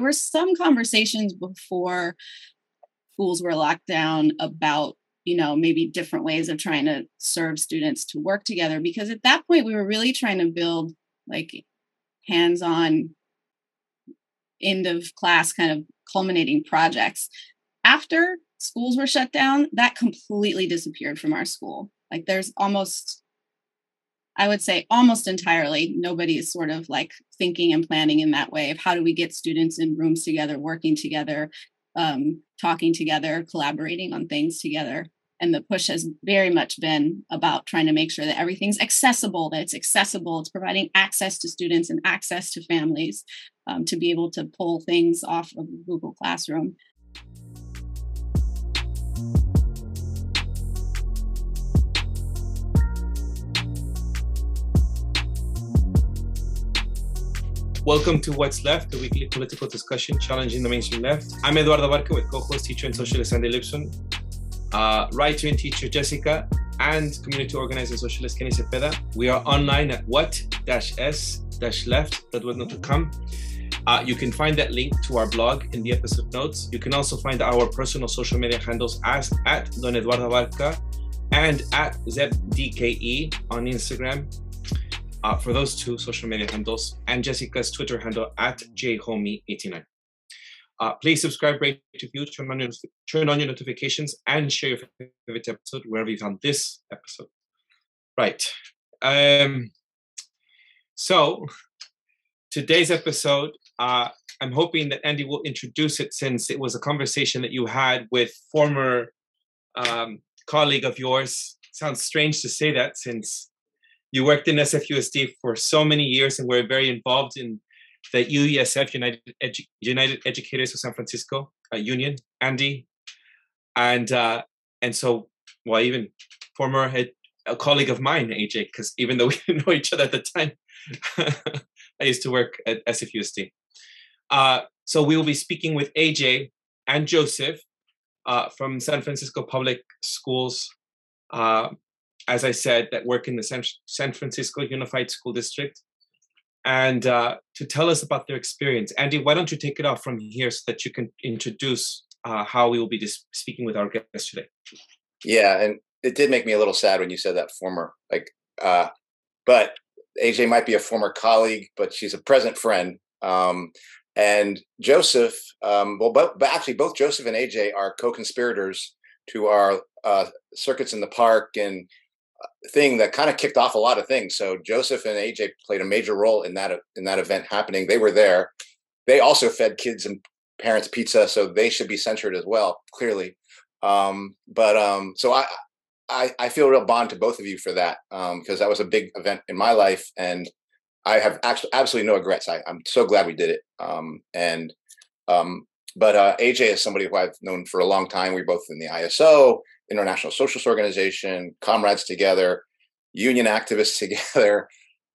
were some conversations before schools were locked down about you know maybe different ways of trying to serve students to work together because at that point we were really trying to build like hands-on end of class kind of culminating projects. After schools were shut down that completely disappeared from our school. Like there's almost I would say almost entirely nobody is sort of like thinking and planning in that way of how do we get students in rooms together, working together, um, talking together, collaborating on things together. And the push has very much been about trying to make sure that everything's accessible, that it's accessible, it's providing access to students and access to families um, to be able to pull things off of Google Classroom. Welcome to What's Left, the weekly political discussion challenging the mainstream left. I'm Eduardo Barca with co-host, teacher and socialist Andy Lipson, uh, writer and teacher Jessica, and community organizer and socialist Kenny Cepeda. We are online at what-s-left.webnode.com. Uh, you can find that link to our blog in the episode notes. You can also find our personal social media handles as at Don Eduardo Barca and at ZebDKE on Instagram uh, for those two social media handles and Jessica's Twitter handle at jhomie89. Uh, please subscribe, rate, review, turn on, your, turn on your notifications, and share your favorite episode wherever you found this episode. Right. Um, so, today's episode, uh, I'm hoping that Andy will introduce it since it was a conversation that you had with former um, colleague of yours. Sounds strange to say that since you worked in SFUSD for so many years and were very involved in the UESF, United, Edu- United Educators of San Francisco uh, Union, Andy. And uh, and so, well, even former head, a colleague of mine, AJ, because even though we didn't know each other at the time, I used to work at SFUSD. Uh, so we will be speaking with AJ and Joseph uh, from San Francisco Public Schools uh, as I said, that work in the San, Francisco Unified School District, and uh, to tell us about their experience. Andy, why don't you take it off from here so that you can introduce uh, how we will be dis- speaking with our guest today? Yeah, and it did make me a little sad when you said that former, like, uh, but AJ might be a former colleague, but she's a present friend. Um, and Joseph, um, well, but, but actually, both Joseph and AJ are co-conspirators to our uh, circuits in the park and thing that kind of kicked off a lot of things. So Joseph and AJ played a major role in that in that event happening. They were there. They also fed kids and parents pizza, so they should be censured as well. Clearly, um, but um, so I, I I feel a real bond to both of you for that because um, that was a big event in my life, and I have actually absolutely no regrets. I, am so glad we did it. Um, and um, but uh, AJ is somebody who I've known for a long time. We're both in the ISO International Socialist Organization, comrades together, union activists together,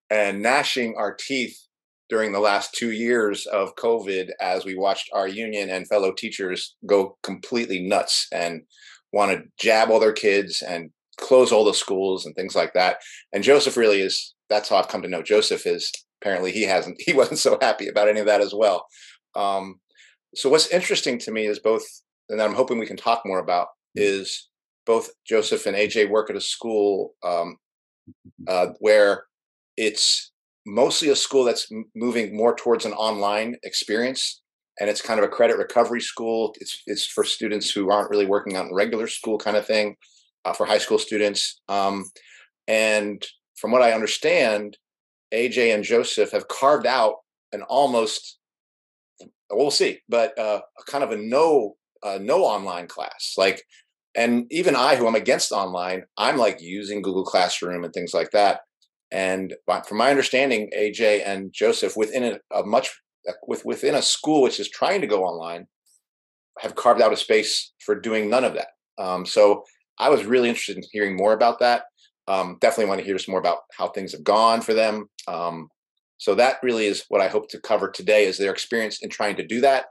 and gnashing our teeth during the last two years of COVID as we watched our union and fellow teachers go completely nuts and want to jab all their kids and close all the schools and things like that. And Joseph really is, that's how I've come to know Joseph is apparently he hasn't, he wasn't so happy about any of that as well. Um, so what's interesting to me is both, and I'm hoping we can talk more about is both Joseph and AJ work at a school um, uh, where it's mostly a school that's moving more towards an online experience, and it's kind of a credit recovery school. It's it's for students who aren't really working out in regular school kind of thing, uh, for high school students. Um, and from what I understand, AJ and Joseph have carved out an almost we'll see, but uh, kind of a no uh, no online class. Like and even I, who I'm against online, I'm like using Google Classroom and things like that. And from my understanding, AJ and Joseph, within a, a much with within a school which is trying to go online, have carved out a space for doing none of that. Um, so I was really interested in hearing more about that. Um, definitely want to hear some more about how things have gone for them. Um, so that really is what I hope to cover today: is their experience in trying to do that.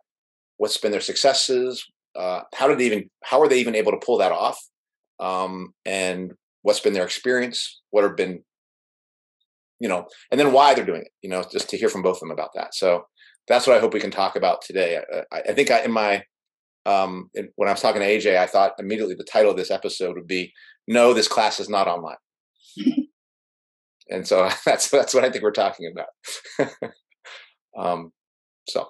What's been their successes? Uh, how did they even how are they even able to pull that off um, and what's been their experience what have been you know and then why they're doing it you know just to hear from both of them about that so that's what I hope we can talk about today. I, I think I, in my um, when I was talking to AJ, I thought immediately the title of this episode would be "No, this class is not online." and so that's that's what I think we're talking about. um, so,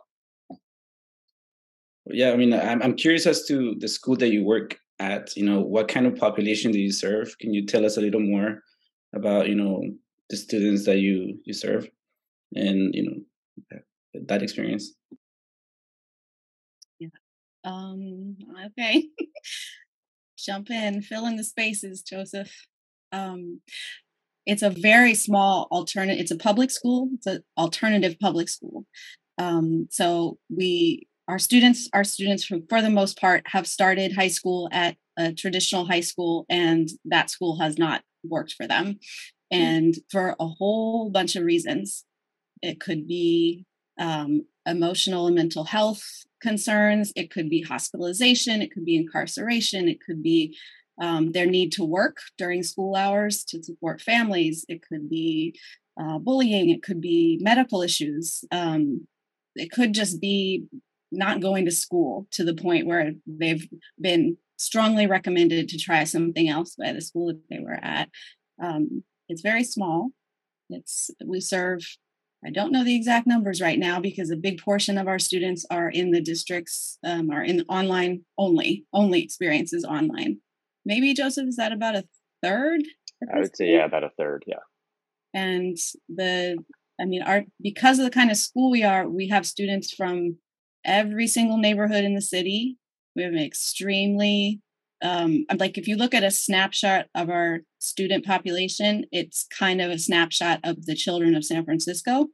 yeah, I mean, I'm I'm curious as to the school that you work at. You know, what kind of population do you serve? Can you tell us a little more about you know the students that you you serve, and you know that experience? Yeah. Um. Okay. Jump in, fill in the spaces, Joseph. Um, it's a very small alternative. It's a public school. It's an alternative public school. Um, so we, our students, our students who, for the most part, have started high school at a traditional high school, and that school has not worked for them, hmm. and for a whole bunch of reasons. It could be um, emotional and mental health concerns. It could be hospitalization. It could be incarceration. It could be um, their need to work during school hours to support families. It could be uh, bullying. It could be medical issues. Um, it could just be not going to school to the point where they've been strongly recommended to try something else by the school that they were at. Um, it's very small. It's we serve. I don't know the exact numbers right now because a big portion of our students are in the districts, um, are in online only. Only experiences online maybe Joseph is that about a third? I would say yeah, about a third, yeah. And the I mean, our because of the kind of school we are, we have students from every single neighborhood in the city. We have an extremely um, like if you look at a snapshot of our student population, it's kind of a snapshot of the children of San Francisco,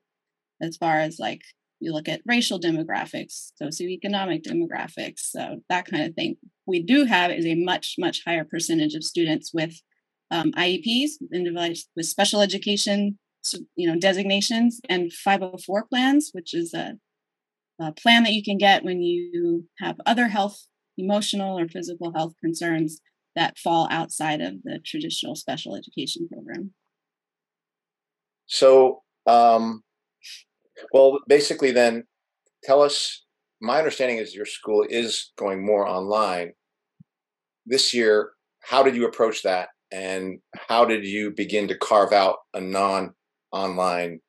as far as like you look at racial demographics, socioeconomic demographics, so that kind of thing. We do have is a much, much higher percentage of students with um, IEPs, individuals with special education, you know, designations, and 504 plans, which is a, a plan that you can get when you have other health, emotional or physical health concerns that fall outside of the traditional special education program. So, um, well, basically, then tell us. My understanding is your school is going more online this year. How did you approach that, and how did you begin to carve out a non-online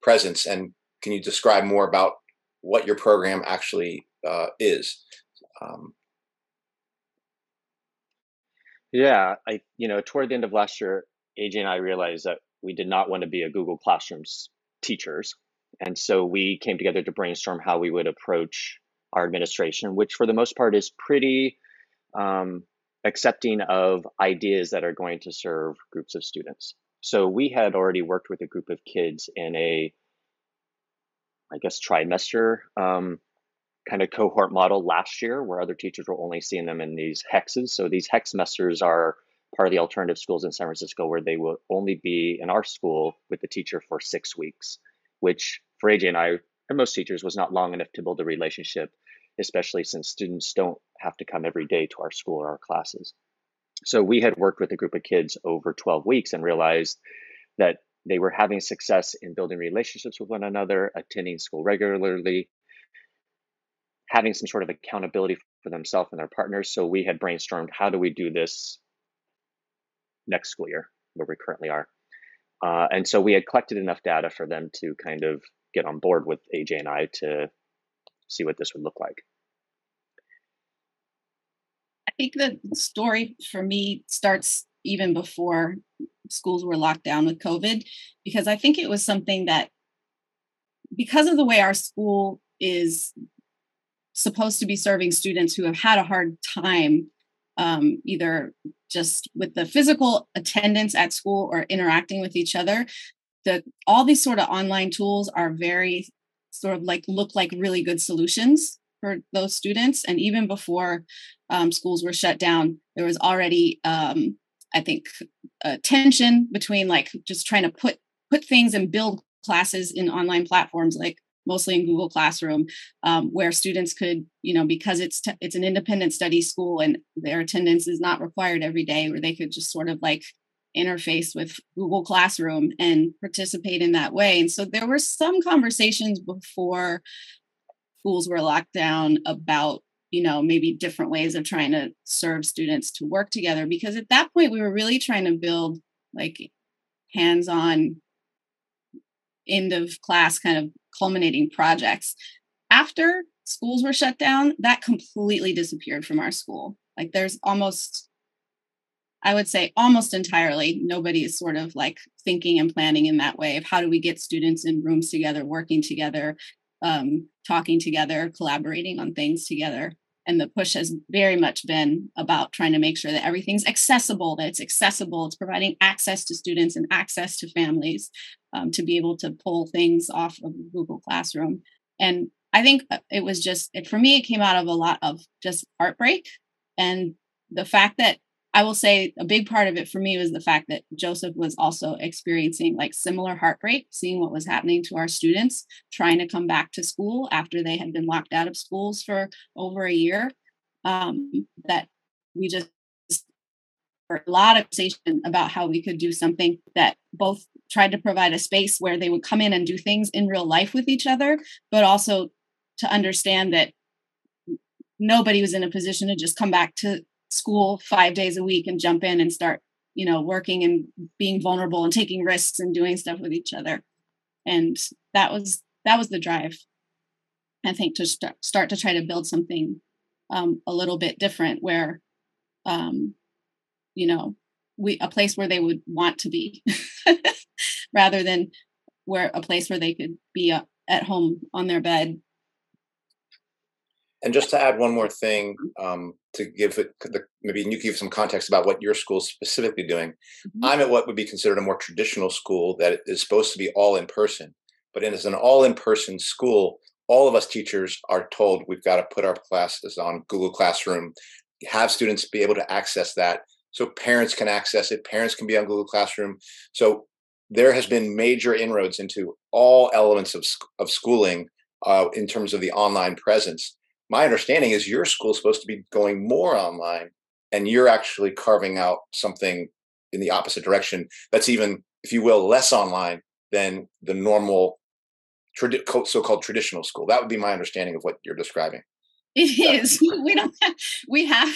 presence? And can you describe more about what your program actually uh, is? Um, yeah, I you know toward the end of last year, AJ and I realized that we did not want to be a Google Classrooms teachers and so we came together to brainstorm how we would approach our administration, which for the most part is pretty um, accepting of ideas that are going to serve groups of students. So we had already worked with a group of kids in a, I guess, trimester um, kind of cohort model last year, where other teachers were only seeing them in these hexes. So these hex semesters are part of the alternative schools in San Francisco, where they will only be in our school with the teacher for six weeks which for AJ and I and most teachers was not long enough to build a relationship, especially since students don't have to come every day to our school or our classes. So we had worked with a group of kids over 12 weeks and realized that they were having success in building relationships with one another, attending school regularly, having some sort of accountability for themselves and their partners. So we had brainstormed how do we do this next school year where we currently are. Uh, and so we had collected enough data for them to kind of get on board with AJ and I to see what this would look like. I think the story for me starts even before schools were locked down with COVID, because I think it was something that, because of the way our school is supposed to be serving students who have had a hard time um, either just with the physical attendance at school or interacting with each other the all these sort of online tools are very sort of like look like really good solutions for those students. And even before um, schools were shut down there was already um, i think a tension between like just trying to put put things and build classes in online platforms like mostly in Google Classroom, um, where students could, you know, because it's t- it's an independent study school and their attendance is not required every day, where they could just sort of like interface with Google Classroom and participate in that way. And so there were some conversations before schools were locked down about you know maybe different ways of trying to serve students to work together because at that point we were really trying to build like hands-on end of class kind of culminating projects. After schools were shut down that completely disappeared from our school. Like there's almost i would say almost entirely nobody is sort of like thinking and planning in that way of how do we get students in rooms together working together um, talking together, collaborating on things together. And the push has very much been about trying to make sure that everything's accessible, that it's accessible, it's providing access to students and access to families um, to be able to pull things off of Google Classroom. And I think uh, it was just, it, for me, it came out of a lot of just heartbreak and the fact that I will say a big part of it for me was the fact that Joseph was also experiencing like similar heartbreak, seeing what was happening to our students trying to come back to school after they had been locked out of schools for over a year. Um, that we just a lot of conversation about how we could do something that both tried to provide a space where they would come in and do things in real life with each other, but also to understand that nobody was in a position to just come back to school five days a week and jump in and start you know working and being vulnerable and taking risks and doing stuff with each other. And that was that was the drive i think to start, start to try to build something um, a little bit different where um, you know we a place where they would want to be rather than where a place where they could be uh, at home on their bed and just to add one more thing, um, to give it the, maybe you give some context about what your school is specifically doing. Mm-hmm. I'm at what would be considered a more traditional school that is supposed to be all in person, but as an all in person school, all of us teachers are told we've got to put our classes on Google Classroom, have students be able to access that, so parents can access it. Parents can be on Google Classroom. So there has been major inroads into all elements of of schooling uh, in terms of the online presence my understanding is your school is supposed to be going more online and you're actually carving out something in the opposite direction that's even if you will less online than the normal tradi- so-called traditional school. That would be my understanding of what you're describing. It is. We don't have, we have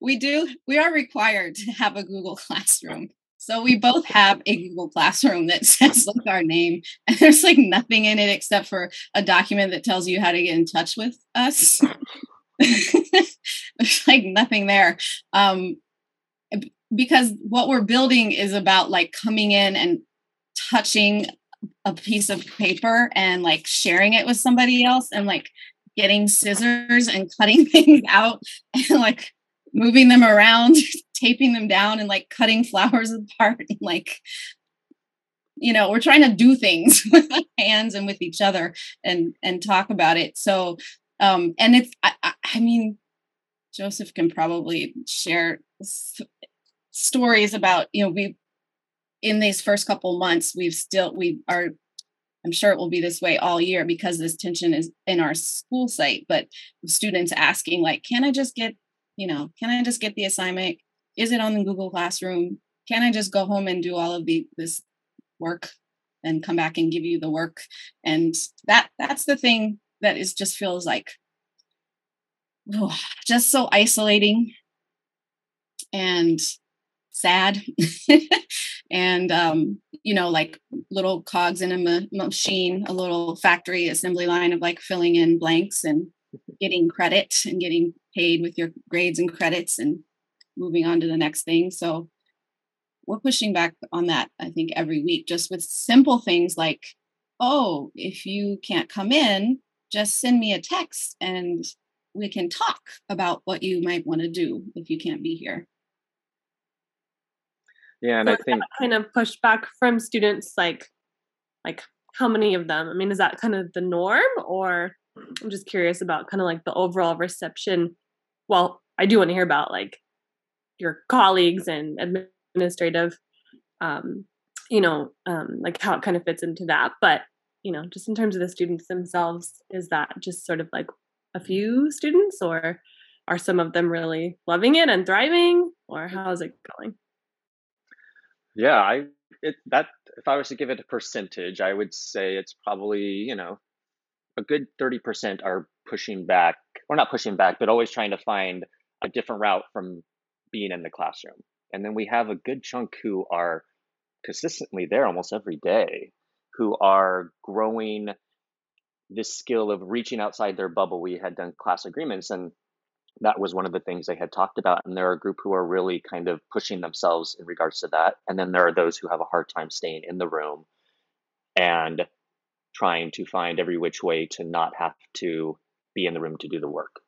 we do we are required to have a google classroom so we both have a Google Classroom that says like our name, and there's like nothing in it except for a document that tells you how to get in touch with us. there's like nothing there. Um, because what we're building is about like coming in and touching a piece of paper and like sharing it with somebody else and like getting scissors and cutting things out and like moving them around taping them down and like cutting flowers apart and like you know we're trying to do things with our hands and with each other and and talk about it. So um and it's i, I mean joseph can probably share s- stories about you know we in these first couple months we've still we are i'm sure it will be this way all year because this tension is in our school site but students asking like can i just get you know can i just get the assignment is it on the Google Classroom? Can I just go home and do all of the this work and come back and give you the work? And that that's the thing that is just feels like oh, just so isolating and sad and um, you know like little cogs in a ma- machine a little factory assembly line of like filling in blanks and getting credit and getting paid with your grades and credits and moving on to the next thing. So we're pushing back on that, I think, every week, just with simple things like, oh, if you can't come in, just send me a text and we can talk about what you might want to do if you can't be here. Yeah, and so I think kind of pushback from students, like, like how many of them? I mean, is that kind of the norm, or I'm just curious about kind of like the overall reception. Well, I do want to hear about like your colleagues and administrative um, you know um, like how it kind of fits into that but you know just in terms of the students themselves is that just sort of like a few students or are some of them really loving it and thriving or how is it going Yeah, I it that if I was to give it a percentage, I would say it's probably, you know, a good 30% are pushing back, or not pushing back, but always trying to find a different route from being in the classroom. And then we have a good chunk who are consistently there almost every day, who are growing this skill of reaching outside their bubble. We had done class agreements, and that was one of the things they had talked about. And there are a group who are really kind of pushing themselves in regards to that. And then there are those who have a hard time staying in the room and trying to find every which way to not have to be in the room to do the work.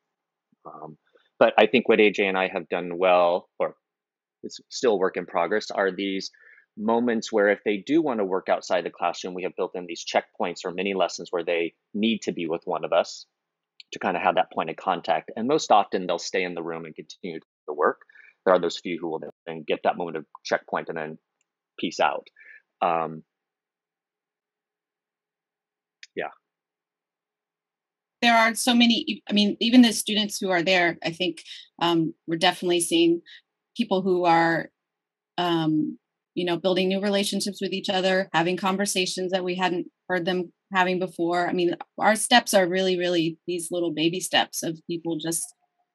Um, but I think what AJ and I have done well, or it's still work in progress, are these moments where if they do want to work outside the classroom, we have built in these checkpoints or mini lessons where they need to be with one of us to kind of have that point of contact. And most often they'll stay in the room and continue to the work. There are those few who will then get that moment of checkpoint and then peace out. Um, yeah. There are so many, I mean, even the students who are there, I think um, we're definitely seeing people who are um, you know building new relationships with each other having conversations that we hadn't heard them having before. I mean our steps are really really these little baby steps of people just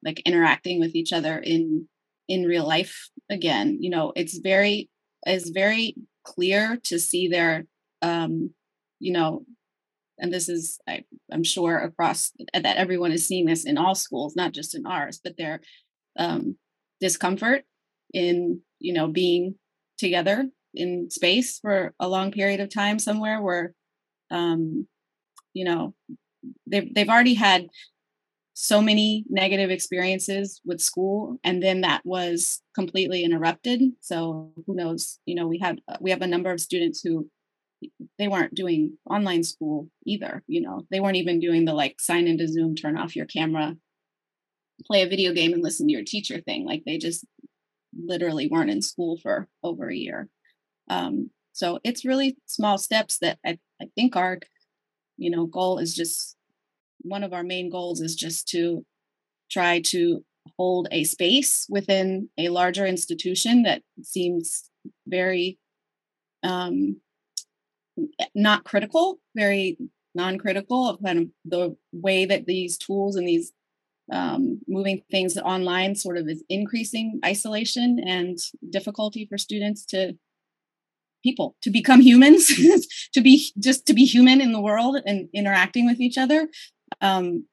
like interacting with each other in in real life again. You know it's very it's very clear to see their um you know and this is I, i'm sure across that everyone is seeing this in all schools not just in ours but their um discomfort in you know being together in space for a long period of time somewhere where um you know they've they've already had so many negative experiences with school and then that was completely interrupted. So who knows you know we had we have a number of students who they weren't doing online school either you know they weren't even doing the like sign into zoom turn off your camera play a video game and listen to your teacher thing like they just literally weren't in school for over a year. Um, so it's really small steps that I, I think our, you know, goal is just one of our main goals is just to try to hold a space within a larger institution that seems very um, not critical, very non-critical of kind of the way that these tools and these um, moving things online sort of is increasing isolation and difficulty for students to people to become humans to be just to be human in the world and interacting with each other. Um,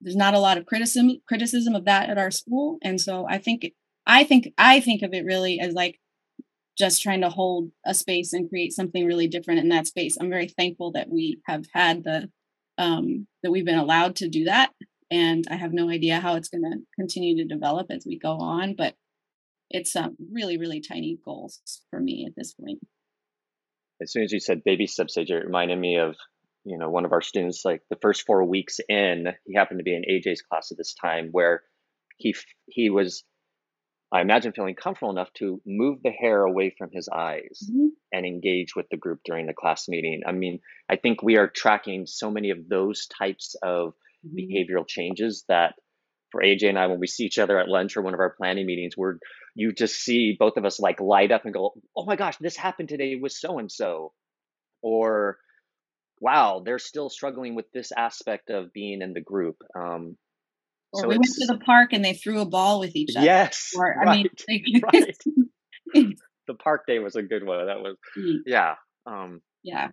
there's not a lot of criticism criticism of that at our school. And so i think i think i think of it really as like just trying to hold a space and create something really different in that space i'm very thankful that we have had the um, that we've been allowed to do that and I have no idea how it's going to continue to develop as we go on. But it's um, really, really tiny goals for me at this point. As soon as you said baby steps, it reminded me of you know one of our students. Like the first four weeks in, he happened to be in AJ's class at this time, where he he was I imagine feeling comfortable enough to move the hair away from his eyes mm-hmm. and engage with the group during the class meeting. I mean, I think we are tracking so many of those types of Mm-hmm. behavioral changes that for AJ and I, when we see each other at lunch or one of our planning meetings, where you just see both of us like light up and go, "Oh my gosh, this happened today with so and so," or "Wow, they're still struggling with this aspect of being in the group." Um, or so we went to the park and they threw a ball with each other. Yes, or I right, mean, right. the park day was a good one. That was, mm. yeah, um, yeah.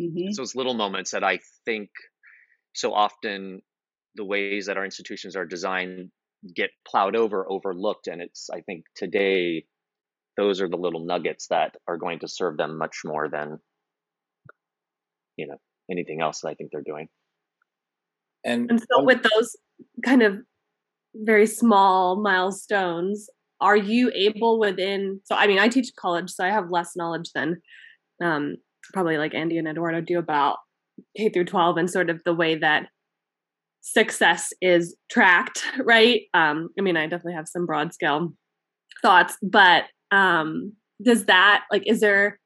Mm-hmm. So it's little moments that I think so often the ways that our institutions are designed get plowed over, overlooked. And it's, I think today, those are the little nuggets that are going to serve them much more than, you know, anything else that I think they're doing. And, and so, with those kind of very small milestones, are you able within? So, I mean, I teach college, so I have less knowledge than um, probably like Andy and Eduardo do about K through 12 and sort of the way that success is tracked, right? Um, I mean, I definitely have some broad scale thoughts, but um, does that like is there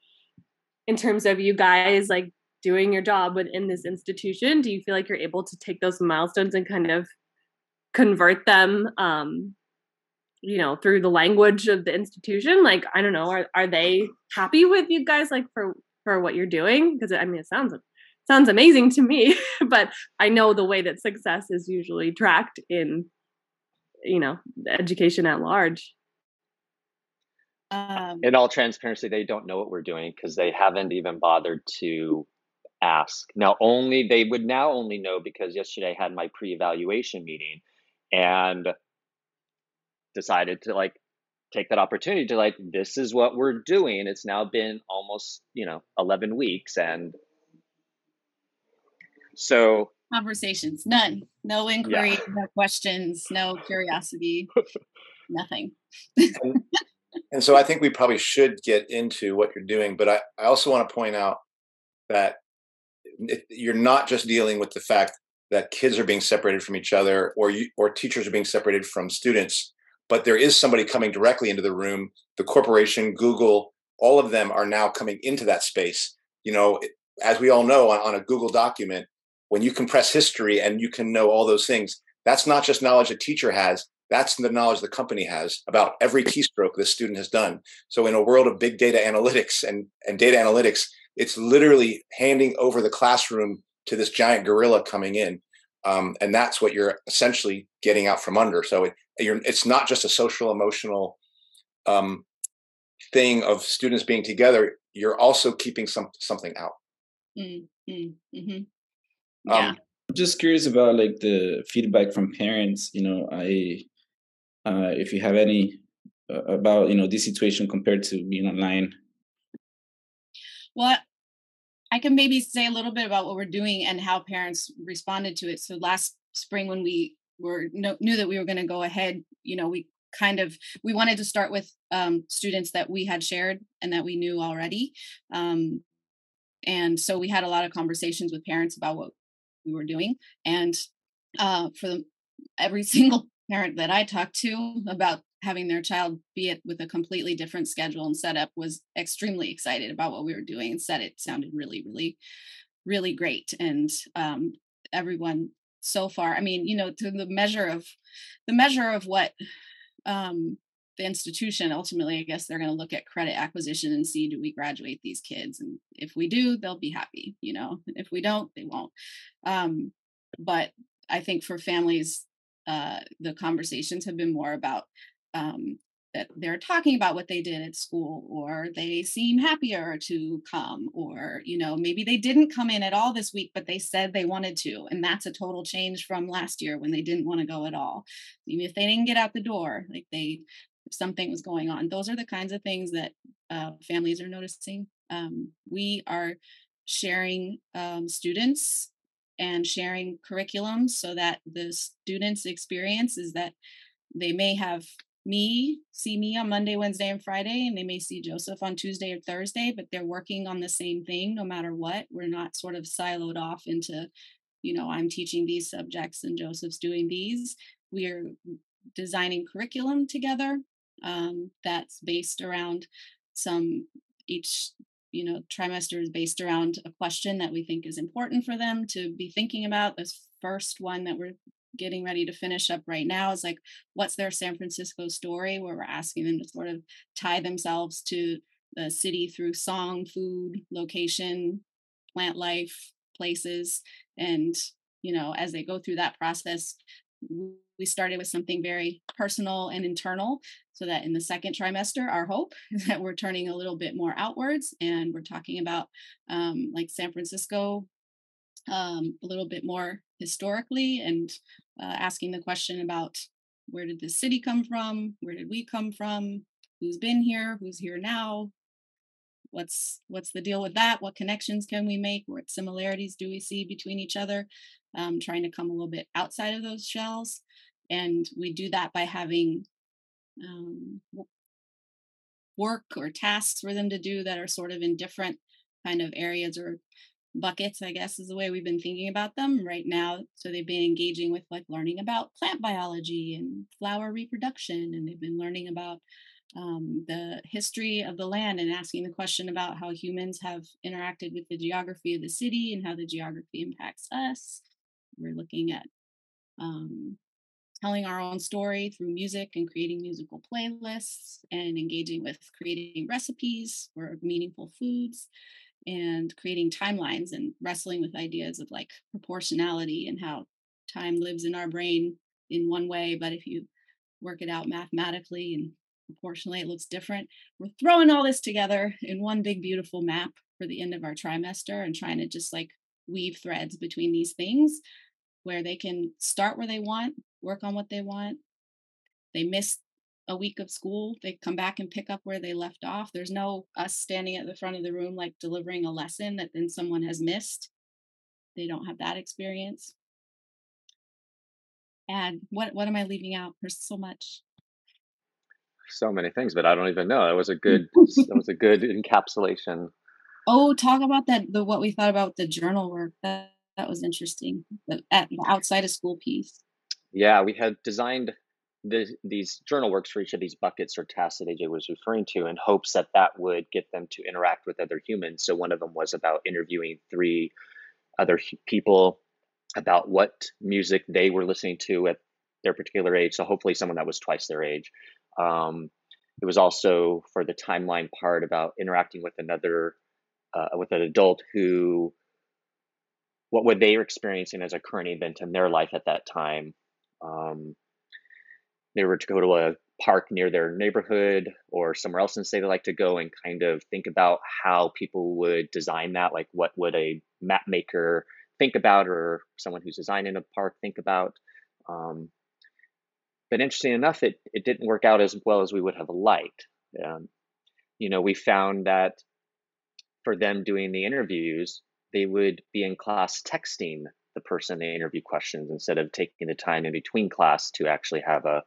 in terms of you guys like doing your job within this institution, do you feel like you're able to take those milestones and kind of convert them um you know through the language of the institution? Like i don't know are, are they happy with you guys like for for what you're doing? Because i mean it sounds sounds amazing to me but i know the way that success is usually tracked in you know education at large. Um, in all transparency they don't know what we're doing because they haven't even bothered to ask. Now only they would now only know because yesterday i had my pre-evaluation meeting and decided to like take that opportunity to like this is what we're doing. It's now been almost you know 11 weeks and so conversations none. No inquiry yeah. no questions no curiosity nothing. And, and, so i think we probably should get into what you're doing but i, I also want to point out that you're not just dealing with the fact that kids are being separated from each other or you, or teachers are being separated from students but there is somebody coming directly into the room. The corporation google all of them are now coming into that space. You know as we all know on, on a google document when you compress history and you can know all those things that's not just knowledge a teacher has that's the knowledge the company has about every keystroke this student has done. So in a world of big data analytics and, and data analytics it's literally handing over the classroom to this giant gorilla coming in um, and that's what you're essentially getting out from under so it, it's not just a social emotional um, thing of students being together you're also keeping some something out mm-hmm. Mm-hmm. Yeah. Um, I'm just curious about like the feedback from parents you know i uh, if you have any uh, about you know this situation compared to being online well i can maybe say a little bit about what we're doing and how parents responded to it. So last spring when we were knew that we were going to go ahead you know we kind of we wanted to start with um, students that we had shared and that we knew already. Um, and so we had a lot of conversations with parents about what we were doing. And uh, for the, every single parent that i talked to about having their child be it with a completely different schedule and setup was extremely excited about what we were doing and said it sounded really really really great. And um, everyone so far i mean you know to the measure of the measure of what um the institution ultimately i guess they're going to look at credit acquisition and see do we graduate these kids? And if we do they'll be happy you know? If we don't they won't. Um but i think for families uh the conversations have been more about um that they're talking about what they did at school or they seem happier to come or you know maybe they didn't come in at all this week but they said they wanted to and that's a total change from last year when they didn't want to go at all. Even if they didn't get out the door like they something was going on those are the kinds of things that uh, families are noticing. Um, we are sharing um, students and sharing curriculums so that the students experience is that they may have me see me on Monday, Wednesday, and Friday, and they may see Joseph on Tuesday or Thursday, but they're working on the same thing no matter what. We're not sort of siloed off into, you know, I'm teaching these subjects and Joseph's doing these. We are designing curriculum together um, that's based around some each you know trimester is based around a question that we think is important for them to be thinking about this first one that we're getting ready to finish up right now is like what's their San Francisco story where we're asking them to sort of tie themselves to the city through song, food, location, plant life, places and you know as they go through that process we started with something very personal and internal so that in the second trimester our hope is that we're turning a little bit more outwards and we're talking about um, like san francisco um, a little bit more historically and uh, asking the question about where did this city come from? Where did we come from? Who's been here? Who's here now? What's what's the deal with that? What connections can we make? What similarities do we see between each other? Um, trying to come a little bit outside of those shells, and we do that by having um, work or tasks for them to do that are sort of in different kind of areas or buckets, I guess is the way we've been thinking about them right now. So they've been engaging with like learning about plant biology and flower reproduction, and they've been learning about um, the history of the land and asking the question about how humans have interacted with the geography of the city and how the geography impacts us. We're looking at um, telling our own story through music and creating musical playlists and engaging with creating recipes for meaningful foods and creating timelines and wrestling with ideas of like proportionality and how time lives in our brain in one way but if you work it out mathematically and proportionally it looks different we're throwing all this together in one big beautiful map for the end of our trimester and trying to just like weave threads between these things where they can start where they want work on what they want. They miss a week of school, they come back and pick up where they left off. There's no us standing at the front of the room like delivering a lesson that then someone has missed. They don't have that experience. And what what am I leaving out? There's so much. So many things, but I don't even know. That was a good that was a good encapsulation. Oh, talk about that the what we thought about the journal work. That that was interesting. The at the outside of school piece. Yeah, we had designed the, these journal works for each of these buckets or tasks that AJ was referring to in hopes that that would get them to interact with other humans. So one of them was about interviewing three other people about what music they were listening to at their particular age. So hopefully someone that was twice their age. Um, it was also for the timeline part about interacting with another, uh, with an adult who, what were they experiencing as a current event in their life at that time um, they were to go to a park near their neighborhood or somewhere else and say they like to go and kind of think about how people would design that like what would a map maker think about or someone who's designing a park think about um, but interesting enough it, it didn't work out as well as we would have liked. Um, you know we found that for them doing the interviews they would be in class texting the person they interview questions instead of taking the time in between class to actually have a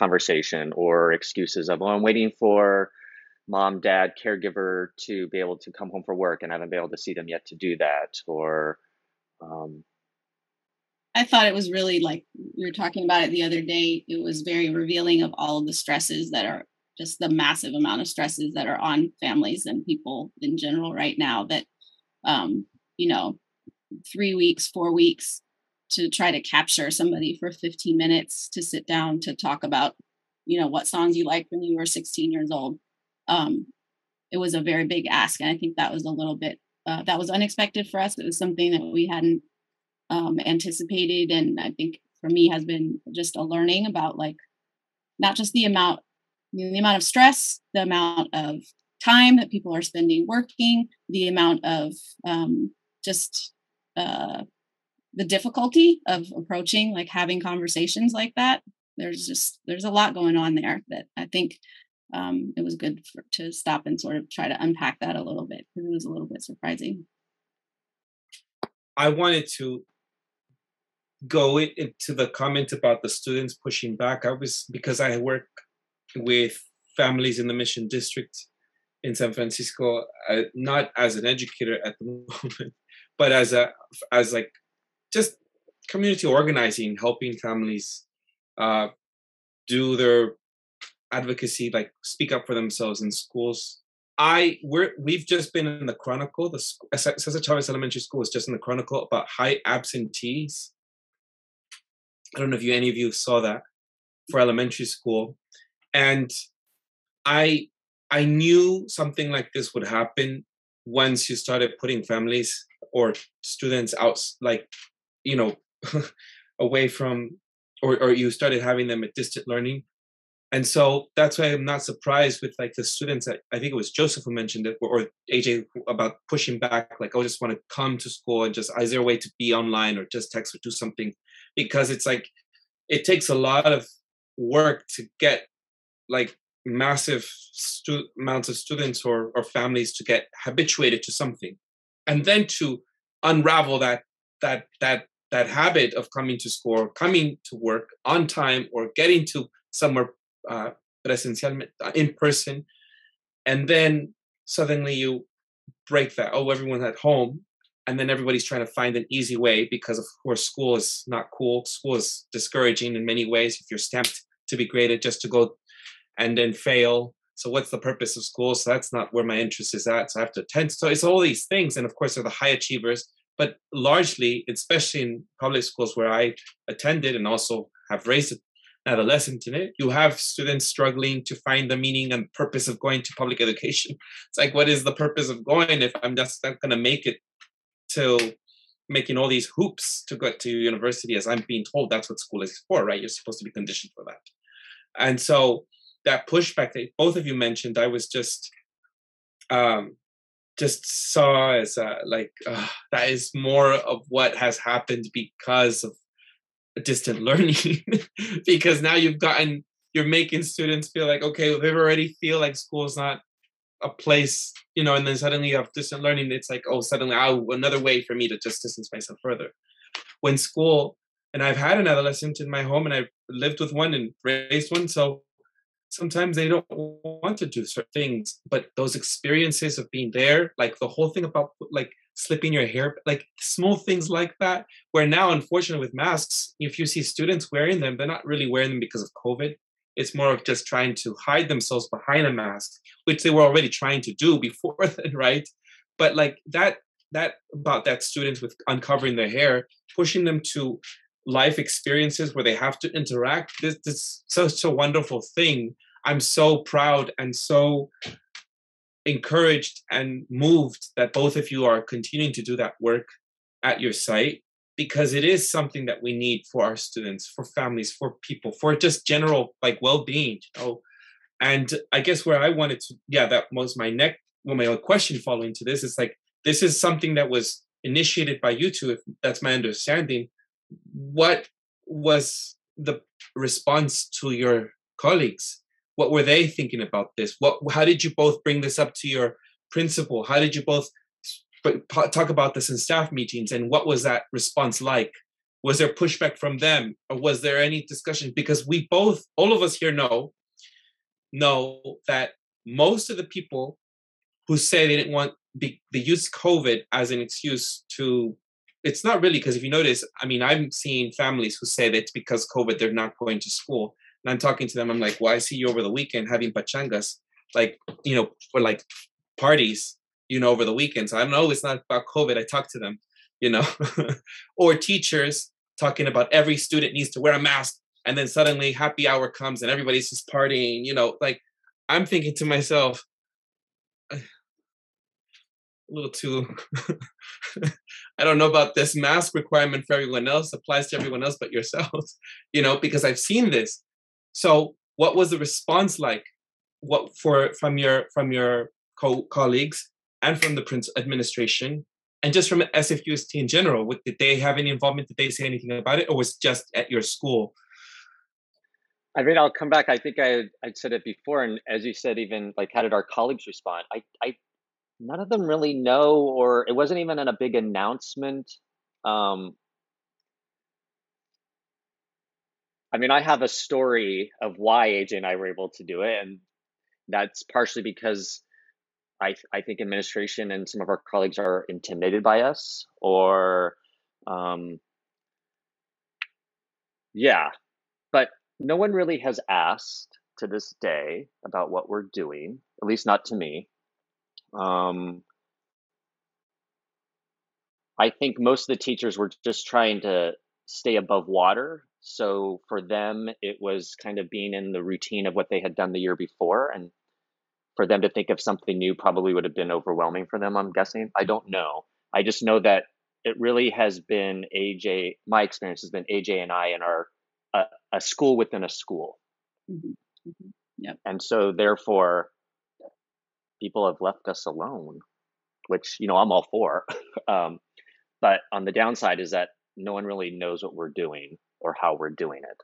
conversation or excuses of, oh, I'm waiting for mom, dad, caregiver to be able to come home for work and I haven't been able to see them yet to do that. Or, um, I thought it was really like we were talking about it the other day. It was very revealing of all of the stresses that are just the massive amount of stresses that are on families and people in general right now that um, you know three weeks, four weeks to try to capture somebody for 15 minutes to sit down to talk about, you know, what songs you liked when you were 16 years old. Um, it was a very big ask. And I think that was a little bit, uh, that was unexpected for us. It was something that we hadn't um, anticipated. And I think for me has been just a learning about like, not just the amount, the amount of stress, the amount of time that people are spending working, the amount of um, just uh, the difficulty of approaching like having conversations like that there's just there's a lot going on there that i think um, it was good for, to stop and sort of try to unpack that a little bit because it was a little bit surprising. I wanted to go into the comment about the students pushing back. I was because i work with families in the mission district in san francisco uh, not as an educator at the moment but as a as like just community organizing, helping families uh, do their advocacy, like speak up for themselves in schools. I we're we've just been in the Chronicle. The Cesar Chavez Elementary School is just in the Chronicle about high absentees. I don't know if you any of you saw that for elementary school, and I I knew something like this would happen once you started putting families or students out like you know away from or, or you started having them at distant learning. And so that's why i'm not surprised with like the students that i think it was joseph who mentioned it or aj about pushing back like oh, i just want to come to school and just is there a way to be online or just text or do something? Because it's like it takes a lot of work to get like massive stu- amounts of students or, or families to get habituated to something. And then to unravel that that that that habit of coming to school, coming to work on time, or getting to somewhere uh, presencial uh, in person, and then suddenly you break that. Oh, everyone's at home, and then everybody's trying to find an easy way because, of course, school is not cool. School is discouraging in many ways. If you're stamped to be graded just to go and then fail, so what's the purpose of school? So that's not where my interest is at. So I have to attend. So it's all these things. And of course, they're the high achievers. But largely, especially in public schools where I attended and also have raised adolescent in it. You have students struggling to find the meaning and purpose of going to public education. It's like, what is the purpose of going if I'm just not going to make it to making all these hoops to go to university as I'm being told that's what school is for, right? You're supposed to be conditioned for that. And so that pushback that both of you mentioned, I was just um just saw as like uh, that is more of what has happened because of distant learning. Because now you've gotten you're making students feel like okay they already feel like school is not a place you know and then suddenly you have distant learning it's like oh suddenly oh another way for me to just distance myself further. When school and i've had an adolescent in my home and i've lived with one and raised one so sometimes they don't want to do certain things but those experiences of being there like the whole thing about like slipping your hair like small things like that where now unfortunately with masks if you see students wearing them they're not really wearing them because of covid. It's more of just trying to hide themselves behind a mask which they were already trying to do before then right? But like that that about that students with uncovering their hair pushing them to life experiences where they have to interact. This, this is such a wonderful thing. I'm so proud and so encouraged and moved that both of you are continuing to do that work at your site because it is something that we need for our students for families for people for just general like well-being you know? And i guess where i wanted to yeah that was my next well my question following to this is like this is something that was initiated by you two if that's my understanding what was the response to your colleagues? What were they thinking about this? What how did you both bring this up to your principal? How did you both talk about this in staff meetings and what was that response like? Was there pushback from them or was there any discussion? Because we both all of us here know know that most of the people who say they didn't want be, they use covid as an excuse to it's not really because if you notice, I mean, I'm seeing families who say that it's because COVID they're not going to school, and I'm talking to them. I'm like, well, I see you over the weekend having pachangas, like you know, for like parties, you know, over the weekend. So I know it's not about COVID. I talk to them, you know, or teachers talking about every student needs to wear a mask, and then suddenly happy hour comes and everybody's just partying, you know, like I'm thinking to myself, a little too i don't know about this mask requirement for everyone else applies to everyone else but yourselves you know because i've seen this so what was the response like what for from your from your co- colleagues and from the prince administration and just from SFUSD in general what, did they have any involvement did they say anything about it or was just at your school I mean, I'll come back. I think I I said it before, and as you said, even like how did our colleagues respond? I I none of them really know, or it wasn't even in a big announcement. Um, I mean, I have a story of why AJ and I were able to do it, and that's partially because I I think administration and some of our colleagues are intimidated by us, or um, yeah, but no one really has asked to this day about what we're doing, at least not to me. Um, I think most of the teachers were just trying to stay above water. So for them, it was kind of being in the routine of what they had done the year before. And for them to think of something new probably would have been overwhelming for them, I'm guessing. I don't know. I just know that it really has been AJ, my experience has been AJ and I in our a, a school within a school. Mm-hmm. Mm-hmm. Yep. And so therefore, people have left us alone, which you know I'm all for. um, but on the downside is that no one really knows what we're doing or how we're doing it.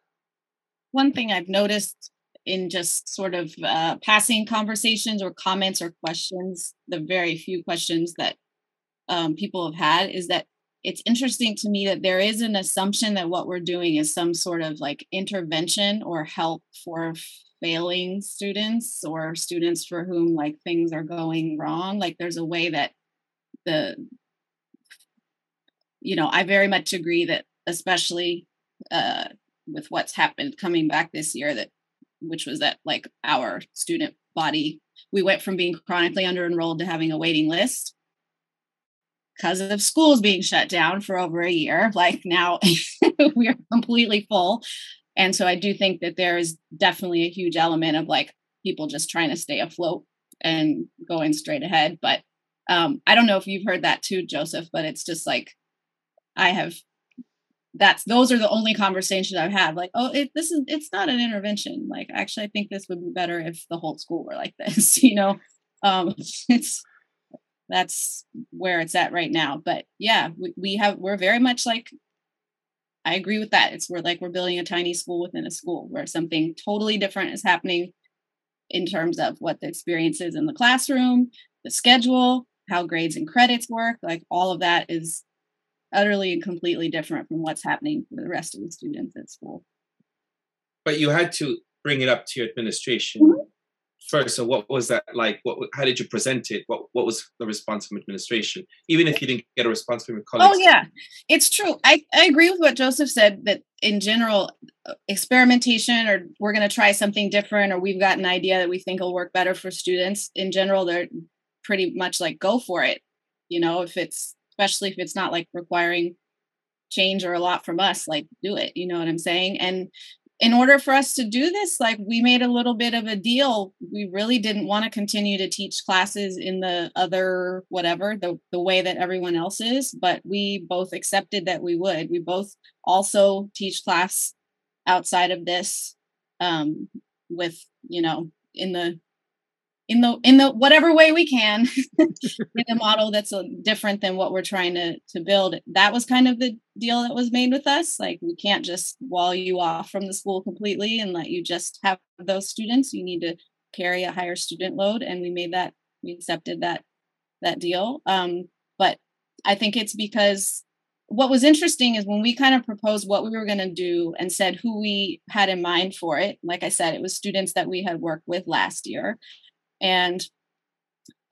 One thing I've noticed in just sort of uh, passing conversations or comments or questions, the very few questions that um, people have had, is that it's interesting to me that there is an assumption that what we're doing is some sort of like intervention or help for failing students or students for whom like things are going wrong. Like there's a way that the you know i very much agree that especially uh with what's happened coming back this year that which was that like our student body we went from being chronically under enrolled to having a waiting list because of schools being shut down for over a year like now we are completely full And so I do think that there is definitely a huge element of like people just trying to stay afloat and going straight ahead. But um, I don't know if you've heard that too, Joseph, but it's just like I have that's those are the only conversations I've had. Like, oh, it, this is it's not an intervention. Like, actually, I think this would be better if the whole school were like this. You know, um, it's that's where it's at right now. But yeah, we, we have we're very much like I agree with that. It's we're like we're building a tiny school within a school where something totally different is happening in terms of what the experience is in the classroom, the schedule, how grades and credits work. Like all of that is utterly and completely different from what's happening for the rest of the students at school. But you had to bring it up to your administration mm-hmm. First. So what was that like? What how did you present it? What what was the response from administration? Even if you didn't get a response from your oh, colleagues. Oh yeah, it's true. I I agree with what Joseph said that in general uh, experimentation or we're going to try something different or we've got an idea that we think will work better for students in general they're pretty much like go for it you know if it's especially if it's not like requiring change or a lot from us like do it you know what i'm saying and in order for us to do this like we made a little bit of a deal. We really didn't want to continue to teach classes in the other whatever the, the way that everyone else is but we both accepted that we would. We both also teach class outside of this um with you know in the in the in the whatever way we can in a model that's a, different than what we're trying to to build. That was kind of the deal that was made with us. Like we can't just wall you off from the school completely and let you just have those students. You need to carry a higher student load and we made that we accepted that that deal. Um but i think it's because what was interesting is when we kind of proposed what we were going to do and said who we had in mind for it like i said it was students that we had worked with last year and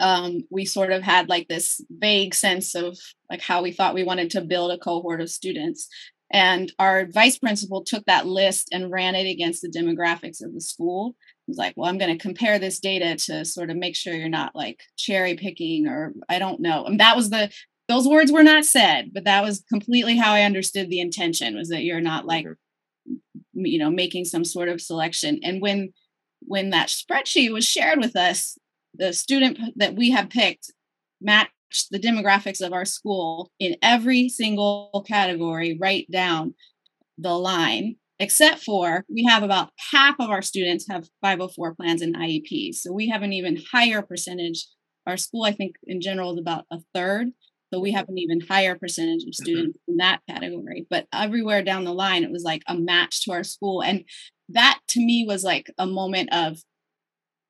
um, we sort of had like this vague sense of like how we thought we wanted to build a cohort of students. And our vice principal took that list and ran it against the demographics of the school. He was like well i'm going to compare this data to sort of make sure you're not like cherry picking or i don't know. And that was the those words were not said but that was completely how i understood the intention was that you're not like mm-hmm. you know making some sort of selection. And when when that spreadsheet was shared with us, the student that we have picked matched the demographics of our school in every single category, right down the line, except for we have about half of our students have 504 plans and IEPs. So we have an even higher percentage. Our school, I think, in general, is about a third. So we have an even higher percentage of mm-hmm. students in that category. But everywhere down the line, it was like a match to our school. And that to me was like a moment of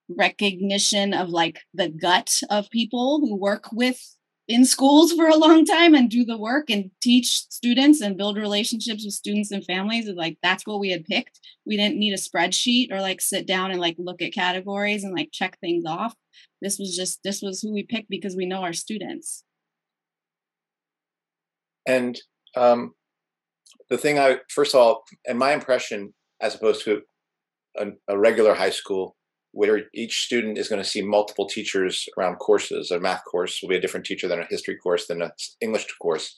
recognition of like the gut of people who work with in schools for a long time and do the work and teach students and build relationships with students and families like that's what we had picked we didn't need a spreadsheet or like sit down and like look at categories and like check things off this was just this was who we picked because we know our students and um the thing i first of all and my impression as opposed to a, a regular high school where each student is going to see multiple teachers around courses. A math course will be a different teacher than a history course than an English course.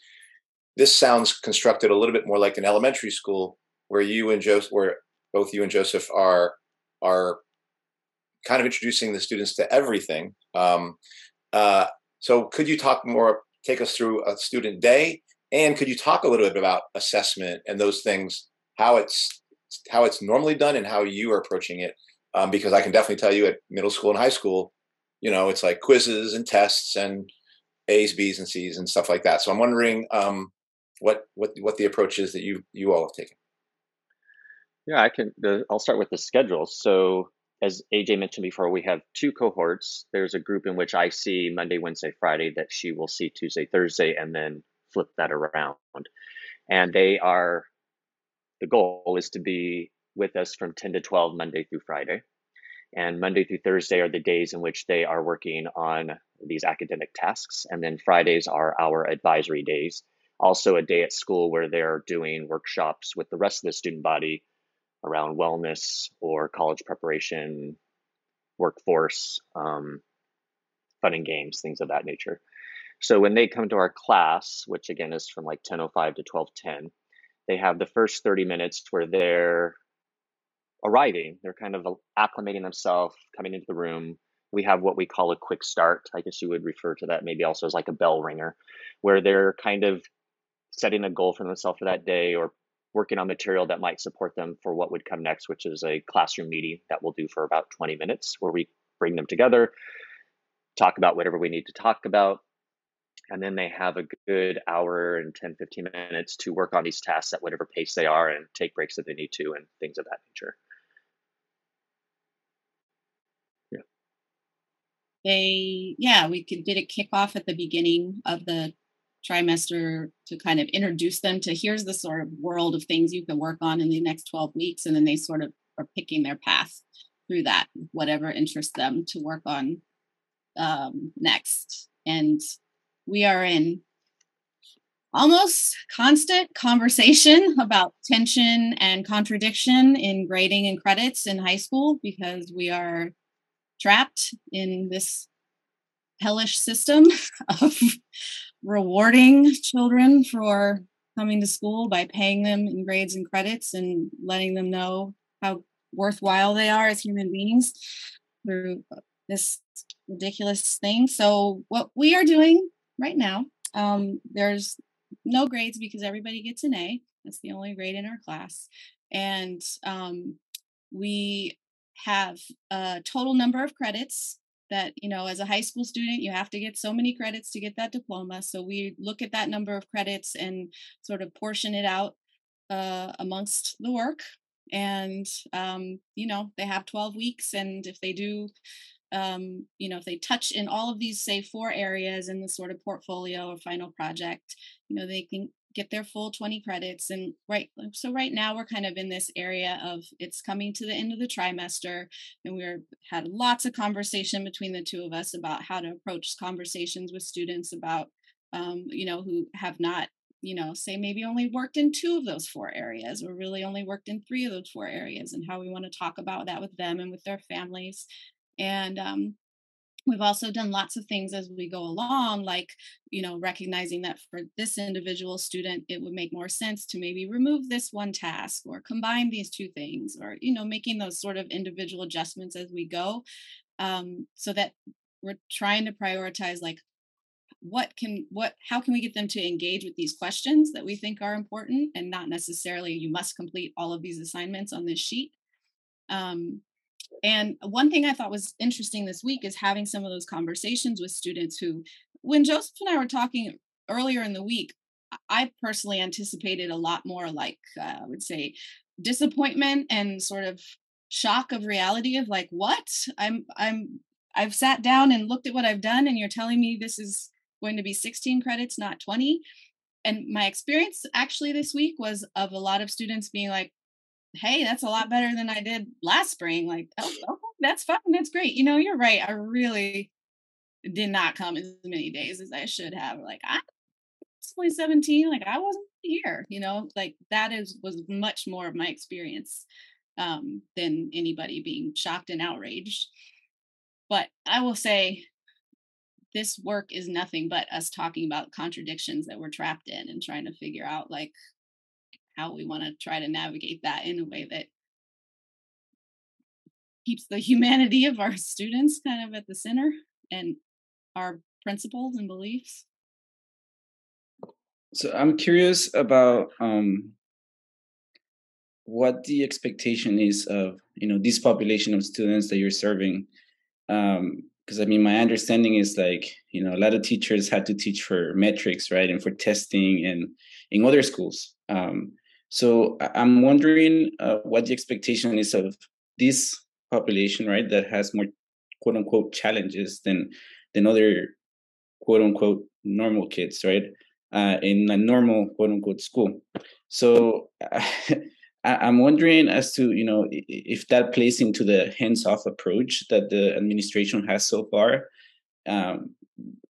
This sounds constructed a little bit more like an elementary school where you and Joseph, where both you and Joseph are are kind of introducing the students to everything. Um, uh, so, could you talk more? Take us through a student day, and could you talk a little bit about assessment and those things? How it's how it's normally done and how you are approaching it. Um, because I can definitely tell you at middle school and high school, you know, it's like quizzes and tests and A's, B's, and C's and stuff like that. So I'm wondering um, what what what the approach is that you you all have taken. Yeah, I can. The, I'll start with the schedule. So as AJ mentioned before, we have two cohorts. There's a group in which I see Monday, Wednesday, Friday that she will see Tuesday, Thursday, and then flip that around. And they are the goal is to be with us from 10 to 12 Monday through Friday. And Monday through Thursday are the days in which they are working on these academic tasks. And then Fridays are our advisory days. Also, a day at school where they're doing workshops with the rest of the student body around wellness or college preparation, workforce, um, fun and games, things of that nature. So when they come to our class, which again is from like 10:05 to 12:10, they have the first 30 minutes where they're arriving. They're kind of acclimating themselves, coming into the room. We have what we call a quick start. I guess you would refer to that maybe also as like a bell ringer, where they're kind of setting a goal for themselves for that day or working on material that might support them for what would come next, which is a classroom meeting that we'll do for about 20 minutes where we bring them together, talk about whatever we need to talk about, and then they have a good hour and 10 15 minutes to work on these tasks at whatever pace they are and take breaks if they need to and things of that nature. Yeah. They yeah we could, did a kickoff at the beginning of the trimester to kind of introduce them to here's the sort of world of things you can work on in the next 12 weeks and then they sort of are picking their path through that whatever interests them to work on um, next. And we are in almost constant conversation about tension and contradiction in grading and credits in high school because we are trapped in this hellish system of rewarding children for coming to school by paying them in grades and credits and letting them know how worthwhile they are as human beings through this ridiculous thing. So, what we are doing right now. Um, there's no grades because everybody gets an A. That's the only grade in our class. And um, we have a total number of credits that, you know, as a high school student, you have to get so many credits to get that diploma. So we look at that number of credits and sort of portion it out uh, amongst the work. And, um, you know, they have 12 weeks. And if they do um, you know, if they touch in all of these, say, four areas in the sort of portfolio or final project, you know, they can get their full 20 credits. And right, so right now we're kind of in this area of it's coming to the end of the trimester, and we're had lots of conversation between the two of us about how to approach conversations with students about, um, you know, who have not you know, say maybe only worked in two of those four areas or really only worked in three of those four areas and how we want to talk about that with them and with their families and um, we've also done lots of things as we go along, like, you know, recognizing that for this individual student, it would make more sense to maybe remove this one task or combine these two things or, you know, making those sort of individual adjustments as we go um, so that we're trying to prioritize like what can what how can we get them to engage with these questions that we think are important and not necessarily you must complete all of these assignments on this sheet um, and one thing I thought was interesting this week is having some of those conversations with students who, when Joseph and I were talking earlier in the week, I personally anticipated a lot more like, uh, I would say, disappointment and sort of shock of reality of like, what? I'm, I'm, I've sat down and looked at what I've done, and you're telling me this is going to be 16 credits, not 20. And my experience actually this week was of a lot of students being like, hey, that's a lot better than I did last spring. Like, oh, oh, that's fun. That's great. You know, you're right. I really did not come as many days as I should have. Like, I was only 17. Like, I wasn't here. You know, like that is was much more of my experience um, than anybody being shocked and outraged. But I will say, this work is nothing but us talking about contradictions that we're trapped in and trying to figure out like how we want to try to navigate that in a way that keeps the humanity of our students kind of at the center and our principles and beliefs. So I'm curious about um, what the expectation is of you know this population of students that you're serving. Because um, I mean, my understanding is like you know a lot of teachers had to teach for metrics, right, and for testing, and in other schools. Um, so I'm wondering uh, what the expectation is of this population, right, that has more quote unquote challenges than than other quote unquote normal kids, right, uh, in a normal quote unquote school. So I'm wondering as to you know if that plays into the hands-off approach that the administration has so far. Um,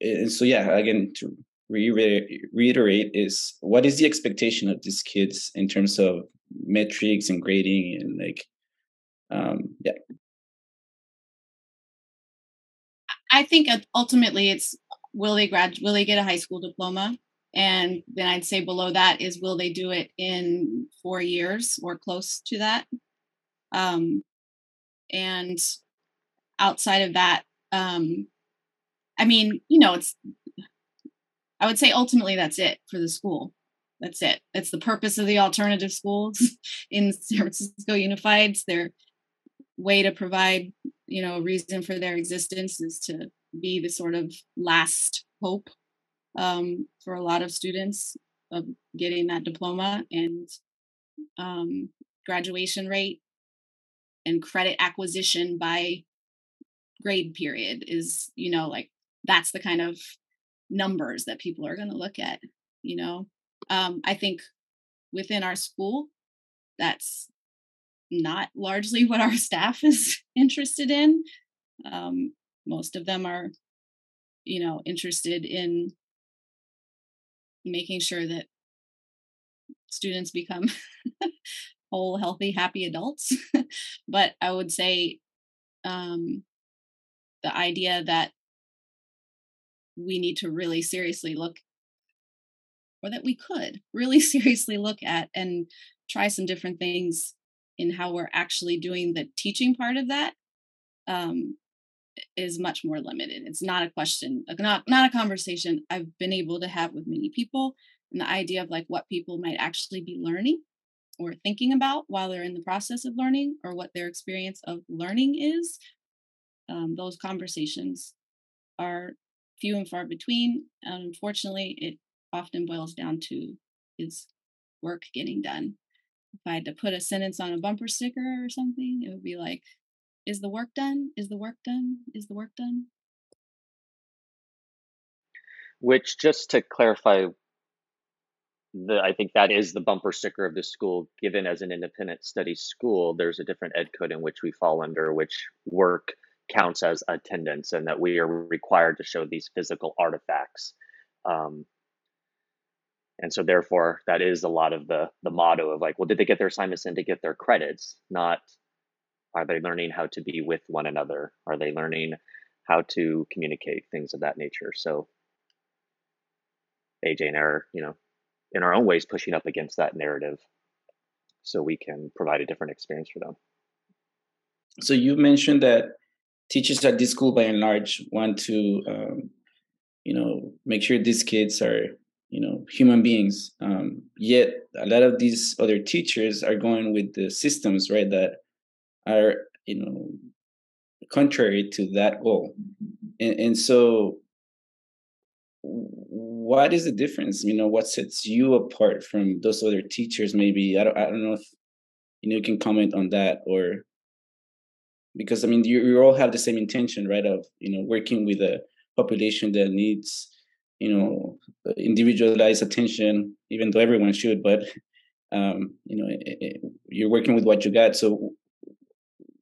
and so yeah, again to reiterate is what is the expectation of these kids in terms of metrics and grading and like um yeah. I think ultimately it's will they grad will they get a high school diploma? And then i'd say below that is will they do it in four years or close to that? Um, and outside of that, um, I mean, you know, it's, I would say ultimately that's it for the school. That's it. It's the purpose of the alternative schools in San Francisco Unified. It's their way to provide, you know, a reason for their existence is to be the sort of last hope um, for a lot of students of getting that diploma and um, graduation rate and credit acquisition by grade period is you know like that's the kind of numbers that people are going to look at you know? Um, i think within our school that's not largely what our staff is interested in. Um, most of them are you know interested in making sure that students become whole healthy happy adults. But i would say um, the idea that we need to really seriously look or that we could really seriously look at and try some different things in how we're actually doing the teaching part of that um, is much more limited. It's not a question, not not a conversation I've been able to have with many people, and the idea of like what people might actually be learning or thinking about while they're in the process of learning, or what their experience of learning is. Um, those conversations are few and far between, and unfortunately, it often boils down to is work getting done. If I had to put a sentence on a bumper sticker or something, it would be like is the work done? Is the work done? Is the work done? Which, just to clarify, the I think that is the bumper sticker of the school. Given as an independent study school, there's a different ed code in which we fall under, which work counts as attendance, and that we are required to show these physical artifacts. Um, and so, therefore, that is a lot of the the motto of like, well, did they get their assignments in to get their credits? Not are they learning how to be with one another? Are they learning how to communicate things of that nature? So AJ and are, you know, in our own ways pushing up against that narrative so we can provide a different experience for them. So you mentioned that teachers at this school by and large want to um, you know make sure these kids are you know human beings. Um, yet a lot of these other teachers are going with the systems right that are you know contrary to that goal. And, and so what is the difference you know what sets you apart from those other teachers maybe? I don't, I don't know if you know you can comment on that or because i mean you, you all have the same intention right of you know working with a population that needs you know individualized attention even though everyone should but um you know it, it, you're working with what you got. So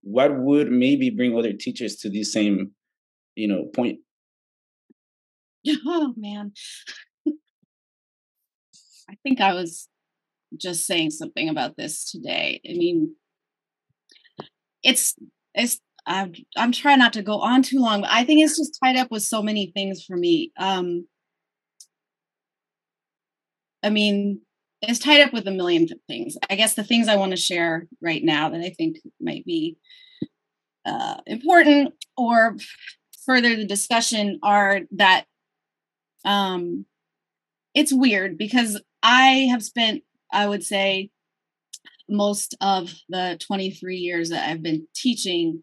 what would maybe bring other teachers to the same you know point? Oh man. I think i was just saying something about this today. I mean it's it's I'm, I'm trying not to go on too long but i think it's just tied up with so many things for me um i mean it's tied up with a million things. I guess the things I want to share right now that I think might be uh, important or further the discussion are that um, it's weird because I have spent, I would say, most of the 23 years that I've been teaching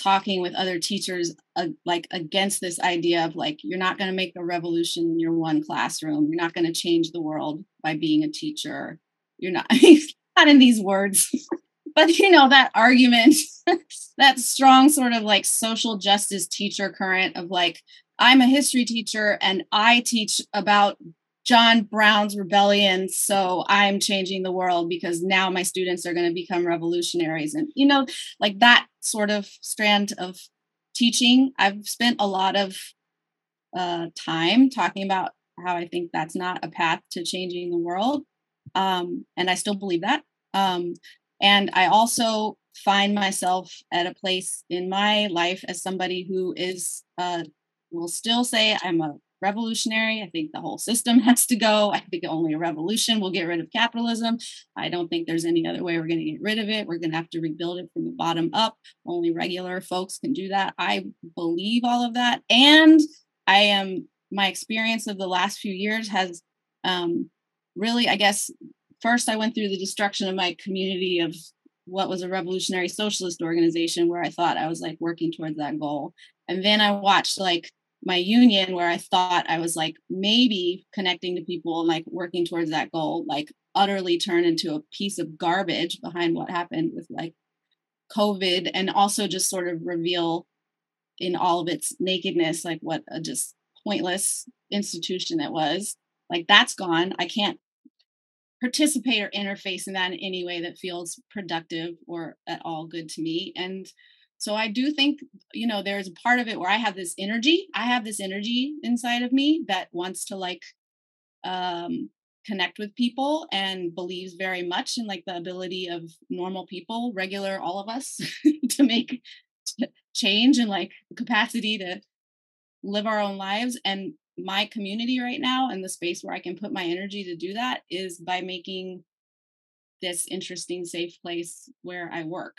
talking with other teachers uh, like against this idea of like you're not going to make a revolution in your one classroom. You're not going to change the world by being a teacher. You're not not in these words but you know that argument that strong sort of like social justice teacher current of like i'm a history teacher and i teach about John Brown's rebellion. So I'm changing the world because now my students are going to become revolutionaries. And, you know, like that sort of strand of teaching, I've spent a lot of uh, time talking about how I think that's not a path to changing the world. Um, and I still believe that. Um, and I also find myself at a place in my life as somebody who is, uh, will still say I'm a revolutionary. I think the whole system has to go. I think only a revolution will get rid of capitalism. I don't think there's any other way we're going to get rid of it. We're going to have to rebuild it from the bottom up. Only regular folks can do that. I believe all of that. And I am, my experience of the last few years has um, really, I guess, first I went through the destruction of my community of what was a revolutionary socialist organization where I thought I was like working towards that goal. And then I watched like my union where I thought I was like maybe connecting to people and like working towards that goal, like utterly turn into a piece of garbage behind what happened with like COVID and also just sort of reveal in all of its nakedness, like what a just pointless institution it was. Like that's gone. I can't participate or interface in that in any way that feels productive or at all good to me. And so I do think, you know, there's a part of it where I have this energy. I have this energy inside of me that wants to like um connect with people and believes very much in like the ability of normal people, regular all of us to make change and like capacity to live our own lives and my community right now and the space where I can put my energy to do that is by making this interesting, safe place where I work.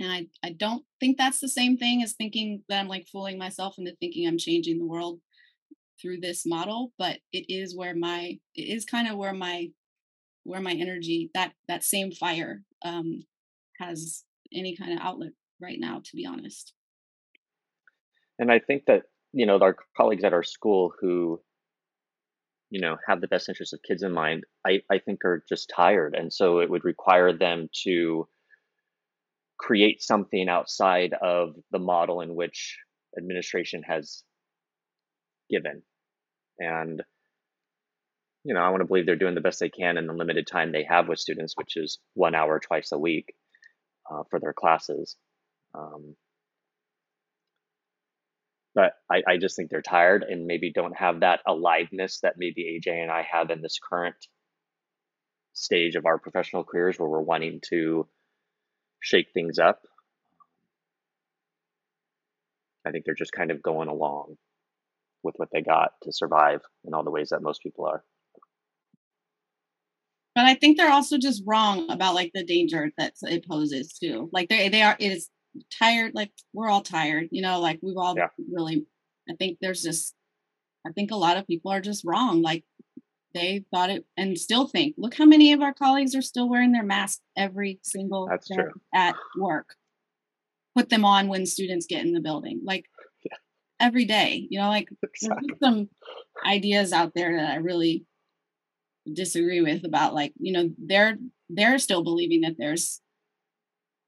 And I, I don't think that's the same thing as thinking that I'm like fooling myself into thinking I'm changing the world through this model, but it is where my it is kind of where my where my energy that that same fire um has any kind of outlet right now to be honest. And i think that you know our colleagues at our school who you know have the best interests of kids in mind i i think are just tired and so it would require them to create something outside of the model in which administration has given. And you know i want to believe they're doing the best they can in the limited time they have with students which is one hour twice a week uh, for their classes. Um, but I, I just think they're tired and maybe don't have that aliveness that maybe AJ and I have in this current stage of our professional careers where we're wanting to shake things up. I think they're just kind of going along with what they got to survive in all the ways that most people are. But I think they're also just wrong about like the danger that it poses too. Like they they are it is tired like we're all tired you know like we've all yeah. really i think there's just i think a lot of people are just wrong like they thought it and still think look how many of our colleagues are still wearing their mask every single That's day true. at work put them on when students get in the building like yeah. every day you know like exactly. there's some ideas out there that i really disagree with about like you know they're they're still believing that there's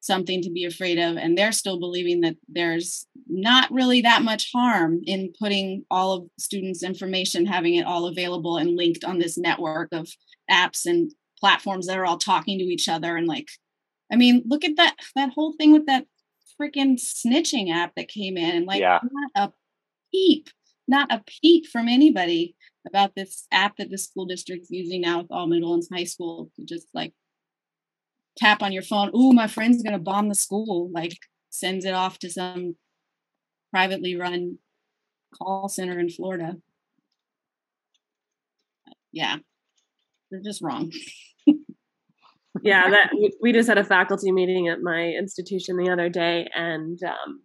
something to be afraid of and they're still believing that there's not really that much harm in putting all of students information having it all available and linked on this network of apps and platforms that are all talking to each other and like i mean look at that that whole thing with that freaking snitching app that came in and like yeah. not a peep not a peep from anybody about this app that the school district's using now with all middle and high school to just like tap on your phone, ooh, my friend's gonna bomb the school, like sends it off to some privately run call center in Florida. Yeah, they're just wrong. yeah, that we just had a faculty meeting at my institution the other day, and um,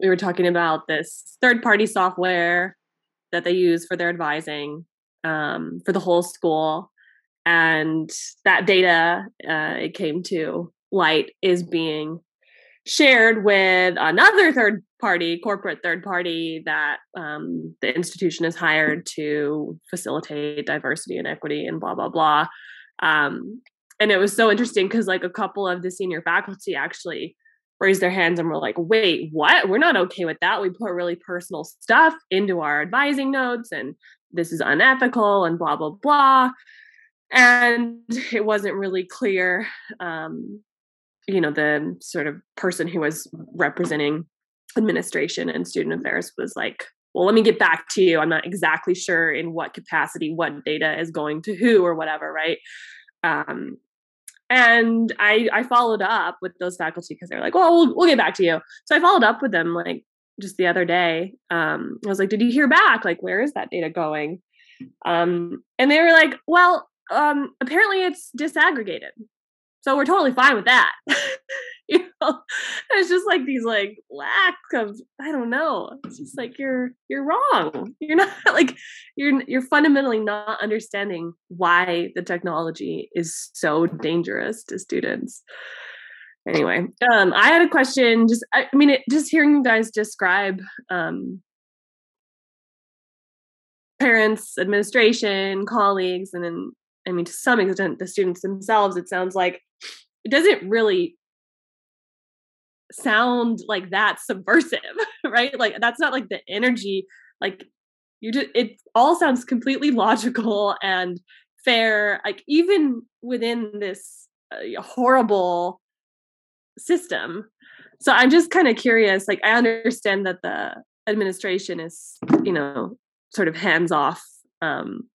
we were talking about this third-party software that they use for their advising um, for the whole school and that data uh, it came to light is being shared with another third party corporate third party that um, the institution has hired to facilitate diversity and equity and blah blah blah. Um, and it was so interesting because like a couple of the senior faculty actually raised their hands and were like wait what? We're not okay with that. We put really personal stuff into our advising notes and this is unethical and blah blah blah and it wasn't really clear um, you know the sort of person who was representing administration and student affairs was like well let me get back to you i'm not exactly sure in what capacity what data is going to who or whatever right um, and i i followed up with those faculty because they're like well, well we'll get back to you so i followed up with them like just the other day. Um, I was like, "Did you hear back? Like, where is that data going?" Um, and they were like, "Well, um, apparently it's disaggregated, so we're totally fine with that." you know, it's just like these like lack of I don't know. It's just like you're you're wrong. You're not like you're you're fundamentally not understanding why the technology is so dangerous to students anyway um i had a question just i, I mean it, just hearing you guys describe um parents administration colleagues and then i mean to some extent the students themselves it sounds like it doesn't really sound like that subversive right like that's not like the energy like you just it all sounds completely logical and fair like even within this uh, horrible system. So I'm just kind of curious. Like, I understand that the administration is, you know, sort of hands off um,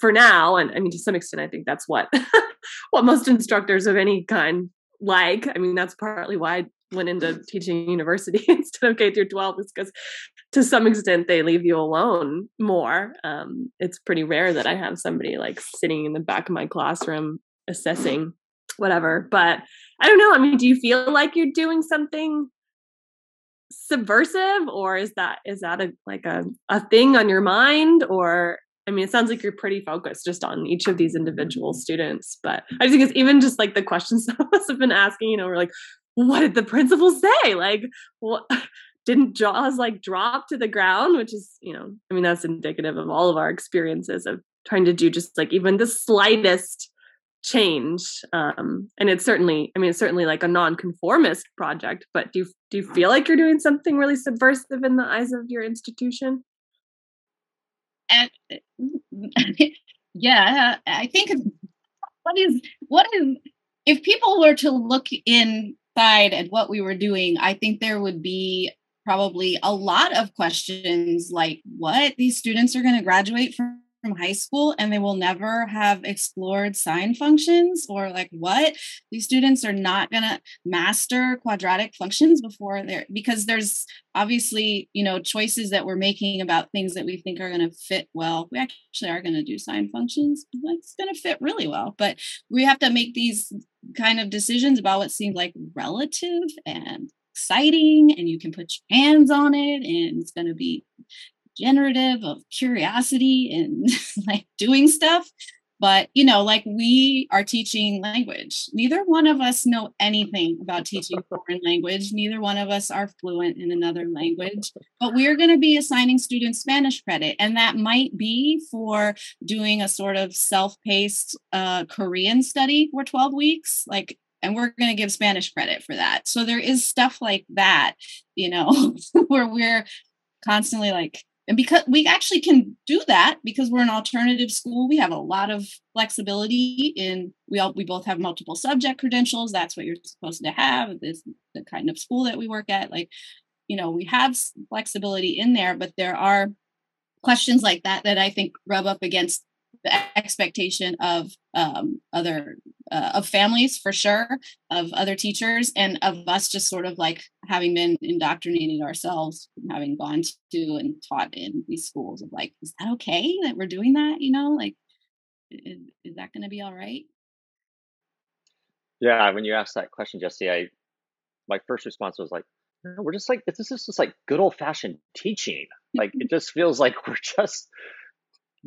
for now, and I mean, to some extent, I think that's what what most instructors of any kind like. I mean, that's partly why I went into teaching university instead of K through 12 is because to some extent they leave you alone more. Um, it's pretty rare that I have somebody like sitting in the back of my classroom assessing whatever. But I don't know. I mean, do you feel like you're doing something subversive or is that is that a like a, a thing on your mind or I mean, it sounds like you're pretty focused just on each of these individual students. But I just think it's even just like the questions some of us have been asking, you know, we're like, what did the principal say? Like, what didn't jaws like drop to the ground? Which is, you know, I mean, that's indicative of all of our experiences of trying to do just like even the slightest change um and it's certainly i mean it's certainly like a non-conformist project but do you do you feel like you're doing something really subversive in the eyes of your institution and eh, yeah i think what is what is if people were to look inside at what we were doing i think there would be probably a lot of questions like what these students are going to graduate from from high school and they will never have explored sine functions or like what? These students are not going to master quadratic functions before they're because there's obviously you know choices that we're making about things that we think are going to fit well. We actually are going to do sine functions. It's going to fit really well but we have to make these kind of decisions about what seems like relative and exciting and you can put your hands on it and it's going to be generative of curiosity and like doing stuff. But you know like we are teaching language. Neither one of us know anything about teaching foreign language. Neither one of us are fluent in another language. But we're going to be assigning students spanish credit and that might be for doing a sort of self-paced uh, korean study for 12 weeks like and we're going to give spanish credit for that. So there is stuff like that you know where we're constantly like and because we actually can do that because we're an alternative school. We have a lot of flexibility in we all we both have multiple subject credentials. That's what you're supposed to have. This the kind of school that we work at. Like you know we have flexibility in there but there are questions like that that i think rub up against the expectation of um, other uh, of families for sure of other teachers and of us just sort of like having been indoctrinated ourselves having gone to and taught in these schools of like is that okay that we're doing that? You know like is, is that going to be all right? Yeah when you asked that question jesse i my first response was like we're just like this is just like good old fashioned teaching. Like it just feels like we're just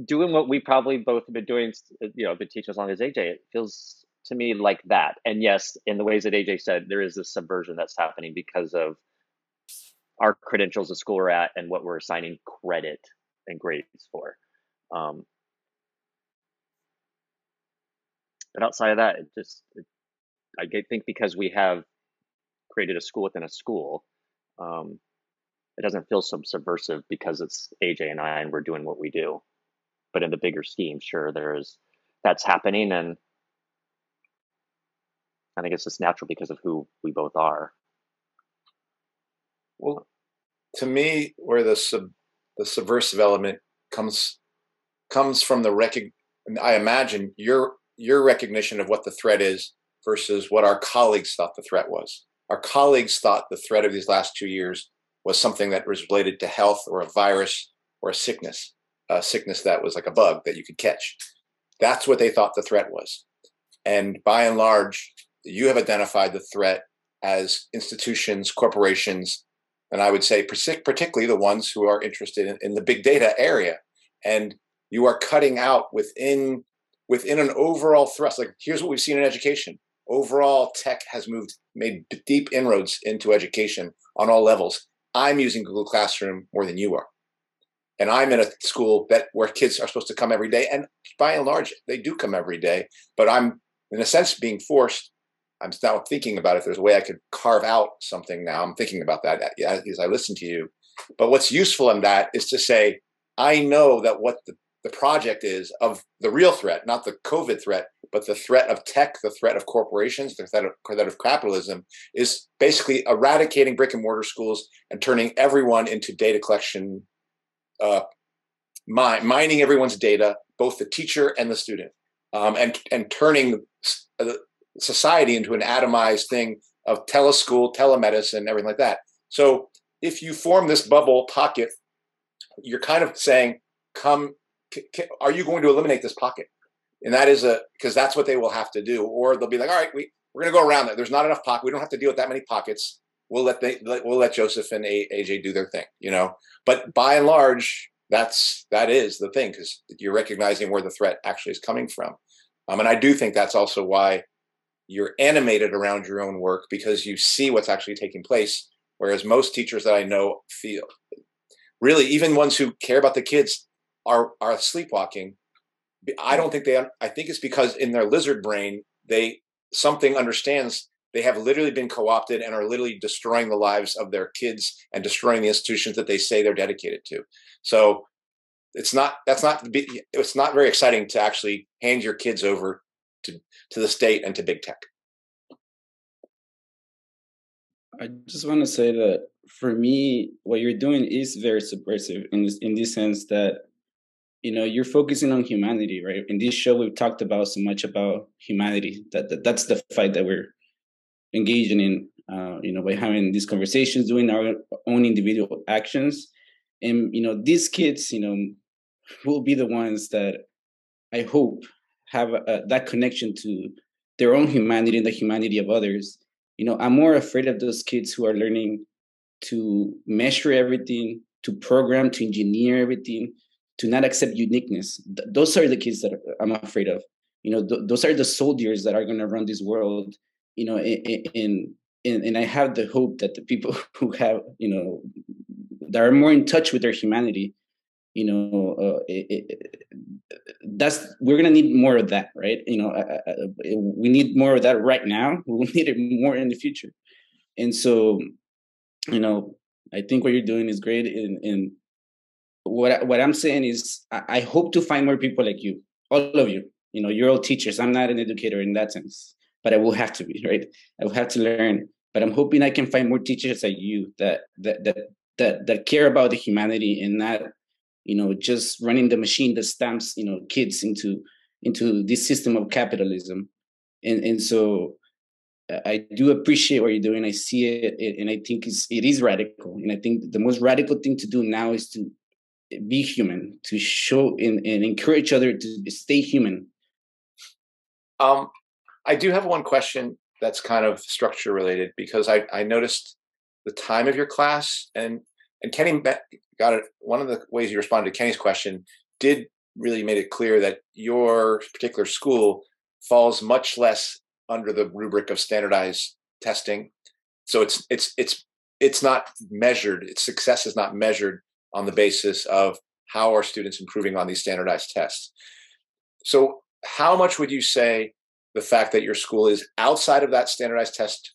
doing what we probably both have been doing, uh, you know, been teaching as long as AJ. It feels to me like that. And yes, in the ways that AJ said, there is this subversion that's happening because of our credentials, the school we're at, and what we're assigning credit and grades for. Um, but outside of that, it just, it, I think because we have created a school within a school, um, it doesn't feel subversive because it's AJ and I and we're doing what we do but in the bigger scheme, sure, there's that's happening, and I think it's just natural because of who we both are. Well, to me, where the sub, the subversive element comes comes from the rec. I imagine your your recognition of what the threat is versus what our colleagues thought the threat was. Our colleagues thought the threat of these last two years was something that was related to health or a virus or a sickness, a sickness that was like a bug that you could catch. That's what they thought the threat was. And by and large, you have identified the threat as institutions, corporations, and I would say particularly the ones who are interested in, in the big data area. And you are cutting out within within an overall thrust. Like here's what we've seen in education. Overall, tech has moved, made deep inroads into education on all levels. I'm using Google Classroom more than you are. And I'm in a school that where kids are supposed to come every day. And by and large, they do come every day. But I'm in a sense being forced I'm now thinking about if there's a way I could carve out something now. I'm thinking about that as I listen to you. But what's useful in that is to say, I know that what the, the project is of the real threat, not the COVID threat, but the threat of tech, the threat of corporations, the threat of, threat of capitalism is basically eradicating brick and mortar schools and turning everyone into data collection, uh, mi- mining everyone's data, both the teacher and the student, um, and and turning uh, society into an atomized thing of teleschool, telemedicine, everything like that. So if you form this bubble pocket, you're kind of saying, come, c- c- are you going to eliminate this pocket? And that is a, because that's what they will have to do. Or they'll be like, all right, we, we're going to go around that. There's not enough pocket. We don't have to deal with that many pockets. We'll let they, we'll let Joseph and AJ do their thing, you know, but by and large, that's, that is the thing because you're recognizing where the threat actually is coming from. Um, and I do think that's also why you're animated around your own work because you see what's actually taking place. Whereas most teachers that I know feel really, even ones who care about the kids are are sleepwalking. I don't think they. I think it's because in their lizard brain, they something understands they have literally been co-opted and are literally destroying the lives of their kids and destroying the institutions that they say they're dedicated to. So it's not that's not it's not very exciting to actually hand your kids over to, to the state and to big tech? I just want to say that for me, what you're doing is very subversive in this in this sense that you know you're focusing on humanity, right? In this show, we've talked about so much about humanity. That, that that's the fight that we're engaging in. Uh, you know, by having these conversations, doing our own individual actions, and you know, these kids, you know, will be the ones that I hope have a, that connection to their own humanity and the humanity of others. You know, I'm more afraid of those kids who are learning to measure everything, to program, to engineer everything, to not accept uniqueness. Th- those are the kids that I'm afraid of. You know, th- those are the soldiers that are going to run this world. You know, in, in, and I have the hope that the people who have, you know, that are more in touch with their humanity, you know, uh, it, it, that's we're gonna need more of that, right? You know, we need more of that right now. We'll need it more in the future, and so, you know, I think what you're doing is great. And, and what what I'm saying is, I, I hope to find more people like you, all of you. You know, you're all teachers. I'm not an educator in that sense, but I will have to be, right? I will have to learn. But I'm hoping I can find more teachers like you that that that that that care about the humanity and not you know just running the machine that stamps you know kids into into this system of capitalism and and so i do appreciate what you're doing i see it and i think it's it is radical and i think the most radical thing to do now is to be human to show and, and encourage other to stay human um i do have one question that's kind of structure related because i i noticed the time of your class and and kenny got it. One of the ways you responded to Kenny's question did really made it clear that your particular school falls much less under the rubric of standardized testing. So it's it's it's it's not measured. Its success is not measured on the basis of how are students improving on these standardized tests. So how much would you say the fact that your school is outside of that standardized test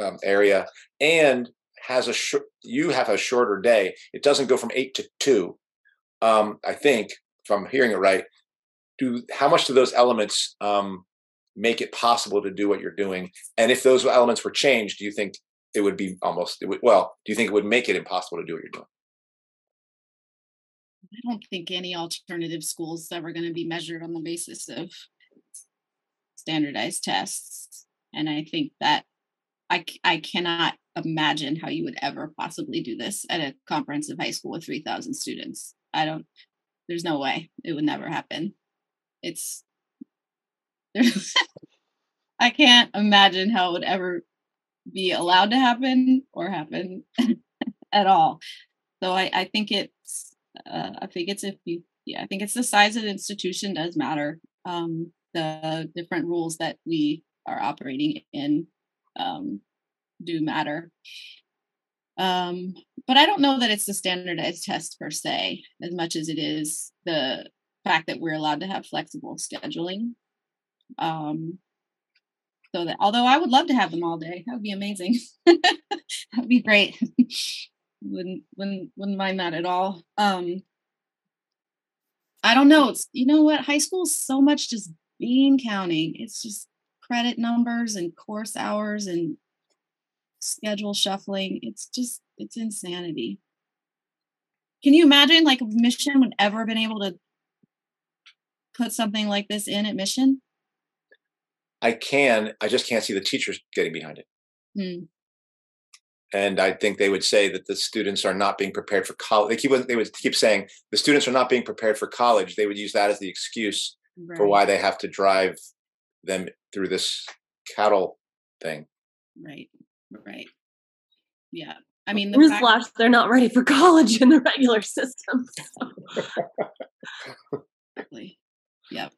um, area and has a sh- you have a shorter day. It doesn't go from eight to two. Um, I think, if I'm hearing it right, do how much do those elements um, make it possible to do what you're doing? And if those elements were changed, do you think it would be almost would, well? Do you think it would make it impossible to do what you're doing? I don't think any alternative school is ever going to be measured on the basis of standardized tests. And I think that I I cannot imagine how you would ever possibly do this at a comprehensive high school with 3000 students. I don't there's no way. It would never happen. It's I can't imagine how it would ever be allowed to happen or happen at all. So I, I think it's uh, I think it's if you yeah I think it's the size of the institution does matter. Um, the different rules that we are operating in um, do matter. Um, but I don't know that it's the standardized test per se, as much as it is the fact that we're allowed to have flexible scheduling. Um, so that although I would love to have them all day, that would be amazing. That'd be great. wouldn't wouldn't wouldn't mind that at all. Um, I don't know. It's you know what high school is so much just bean counting. It's just credit numbers and course hours and schedule shuffling. It's just it's insanity. Can you imagine like Mission would ever been able to put something like this in at Mission? I can. I just can't see the teachers getting behind it. Hmm. And I think they would say that the students are not being prepared for college. They keep they would keep saying the students are not being prepared for college. They would use that as the excuse Right. for why they have to drive them through this cattle thing. Right. Right. Yeah. I mean, the fact- they're not ready for college in the regular system. so. Exactly. Yep.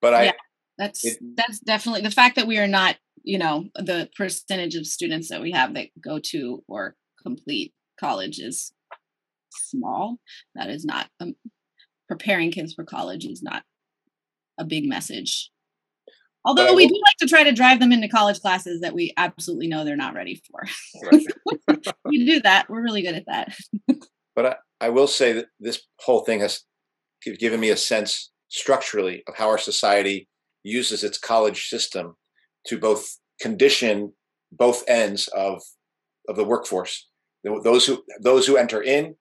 But I Yeah. That's It- that's definitely the fact that we are not, you know, the percentage of students that we have that go to or complete college is small. That is not um, preparing kids for college is not a big message. Although we do like to try to drive them into college classes that we absolutely know they're not ready for. Right. we do that. We're really good at that. But I, I will say that this whole thing has given me a sense structurally of how our society uses its college system to both condition both ends of of the workforce. Those who those who enter in,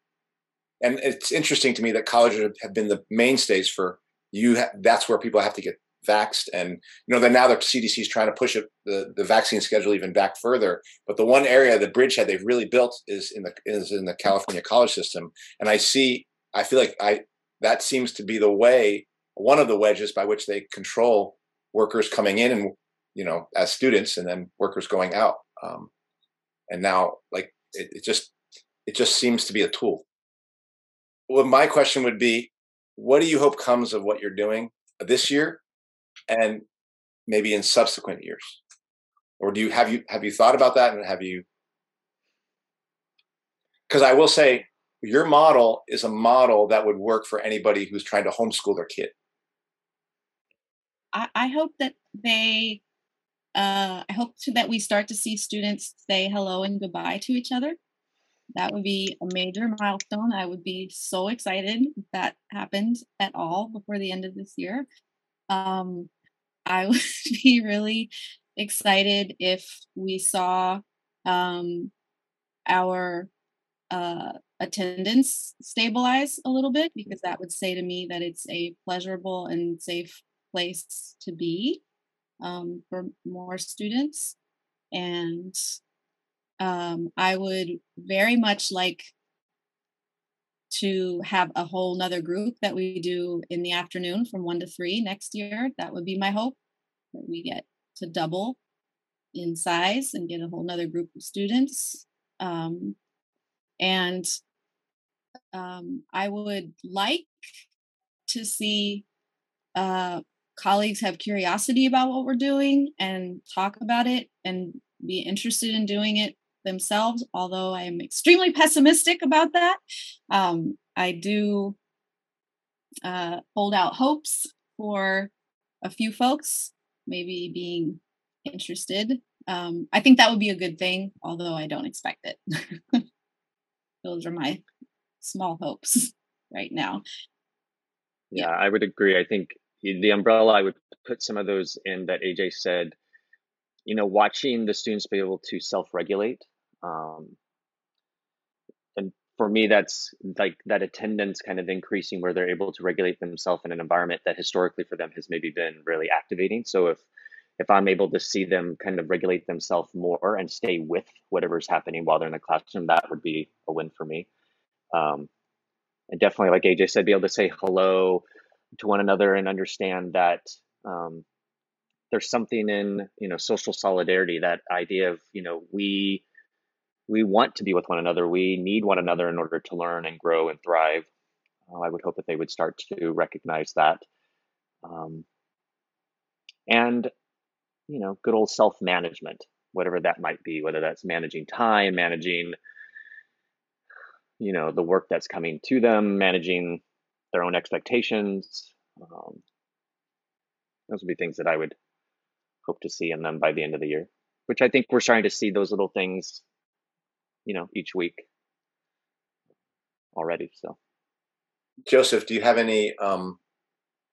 and it's interesting to me that colleges have- been the mainstays for you. Ha- that's where people have to get vaxxed, and you know that now the CDC is trying to push it, the the vaccine schedule even back further. But the one area, the bridgehead they've really built is in the is in the California college system, and I see, I feel like I that seems to be the way, one of the wedges by which they control workers coming in and you know as students, and then workers going out. Um, and now, like it, it just it just seems to be a tool. Well, my question would be, what do you hope comes of what you're doing this year, and maybe in subsequent years? or do you have you have you thought about that and have you because i will say your model is a model that would work for anybody who's trying to homeschool their kid I, I hope that they uh, I hope to, that we start to see students say hello and goodbye to each other. That would be a major milestone. I would be so excited if that happened at all before the end of this year. Um, I would be really excited if we saw um, our uh, attendance stabilize a little bit because that would say to me that it's a pleasurable and safe place to be um, for more students. And um, I would very much like to have a whole nother group that we do in the afternoon from one to three next year. That would be my hope that we get to double in size and get a whole nother group of students. Um, and um, I would like to see uh, colleagues have curiosity about what we're doing and talk about it and be interested in doing it themselves although i am extremely pessimistic about that um, i do uh, hold out hopes for a few folks maybe being interested um, i think that would be a good thing although i don't expect it those are my small hopes right now Yeah, I would agree. I think the the umbrella, I would put some of those in that AJ said, you know, watching the students be able to self regulate. Um, and for me, that's like that attendance kind of increasing where they're able to regulate themselves in an environment that historically for them has maybe been really activating. So if if I'm able to see them kind of regulate themselves more and stay with whatever's happening while they're in the classroom, that would be a win for me. Um, and definitely, like AJ said, be able to say hello to one another and understand that um, there's something in you know social solidarity. That idea of you know we we want to be with one another. We need one another in order to learn and grow and thrive. Uh, I would hope that they would start to recognize that. Um, and you know, good old self management, whatever that might be, whether that's managing time, managing, you know, the work that's coming to them, managing their own expectations. Um, those would be things that I would hope to see in them by the end of the year, which I think we're starting to see those little things, you know, each week already. So, Joseph, do you have any um,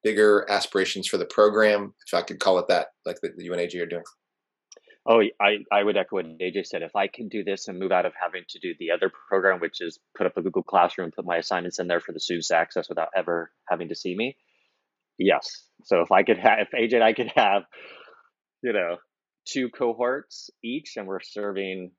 bigger aspirations for the program, if I could call it that, like the, the you and AJ are doing? Oh, I, I would echo what AJ said. If I can do this and move out of having to do the other program, which is put up a Google Classroom, put my assignments in there for the students to access without ever having to see me, yes. So if I could have, if AJ and I could have, you know, two cohorts each, and we're serving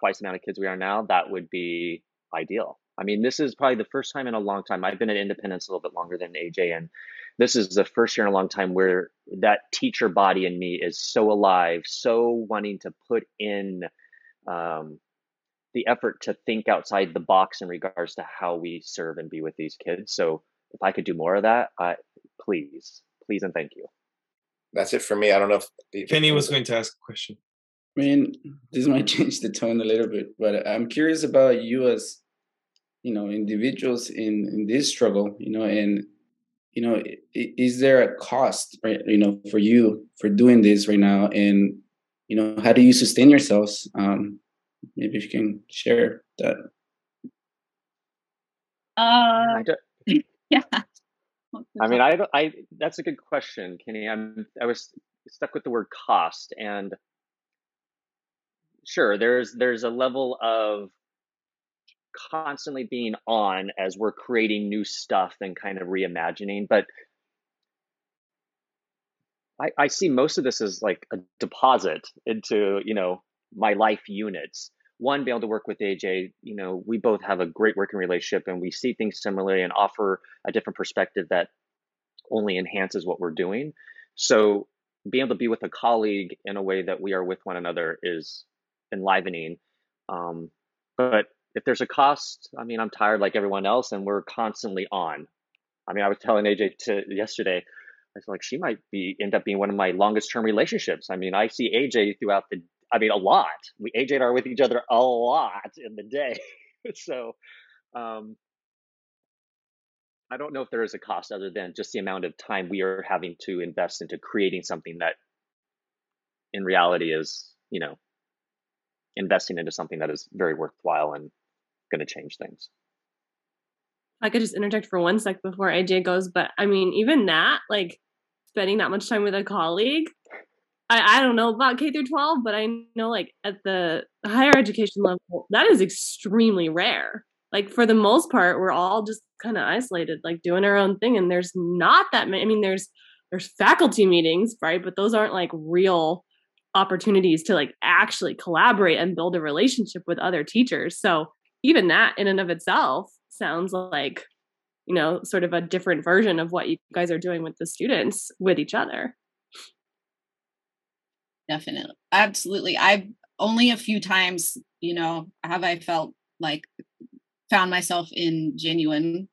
twice the amount of kids we are now, that would be ideal. I mean, this is probably the first time in a long time. I've been at Independence a little bit longer than AJ, and this is the first year in a long time where that teacher body in me is so alive, so wanting to put in um, the effort to think outside the box in regards to how we serve and be with these kids. So if I could do more of that, I, please, please, and thank you. That's it for me. I don't know if Kenny was going to ask a question. I mean, this might change the tone a little bit, but I'm curious about you as you know individuals in in this struggle. You know, and you know, is there a cost, right? You know, for you for doing this right now, and you know, how do you sustain yourselves? Um, maybe if you can share that. Uh, yeah. I mean, I, I, that's a good question, Kenny. I'm, I was stuck with the word cost, and sure, there's, there's a level of constantly being on as we're creating new stuff and kind of reimagining. But I, I see most of this as like a deposit into, you know, my life units. One, be able to work with AJ, you know, we both have a great working relationship and we see things similarly and offer a different perspective that only enhances what we're doing. So being able to be with a colleague in a way that we are with one another is enlivening. Um, but if there's a cost, I mean, I'm tired like everyone else, and we're constantly on. I mean, I was telling AJ to yesterday, I was like, she might be end up being one of my longest term relationships. I mean, I see AJ throughout the, I mean, a lot. We AJ and I are with each other a lot in the day, so um, I don't know if there is a cost other than just the amount of time we are having to invest into creating something that, in reality, is you know investing into something that is very worthwhile and going to change things. I could just interject for one sec before AJ goes, but I mean, even that, like spending that much time with a colleague, I, I don't know about K through 12, but I know like at the higher education level, that is extremely rare. Like for the most part, we're all just kind of isolated, like doing our own thing. And there's not that many, I mean, there's, there's faculty meetings, right? But those aren't like real opportunities to like actually collaborate and build a relationship with other teachers. So even that in and of itself sounds like you know sort of a different version of what you guys are doing with the students with each other. Definitely. Absolutely. I've only a few times you know have i felt like found myself in genuine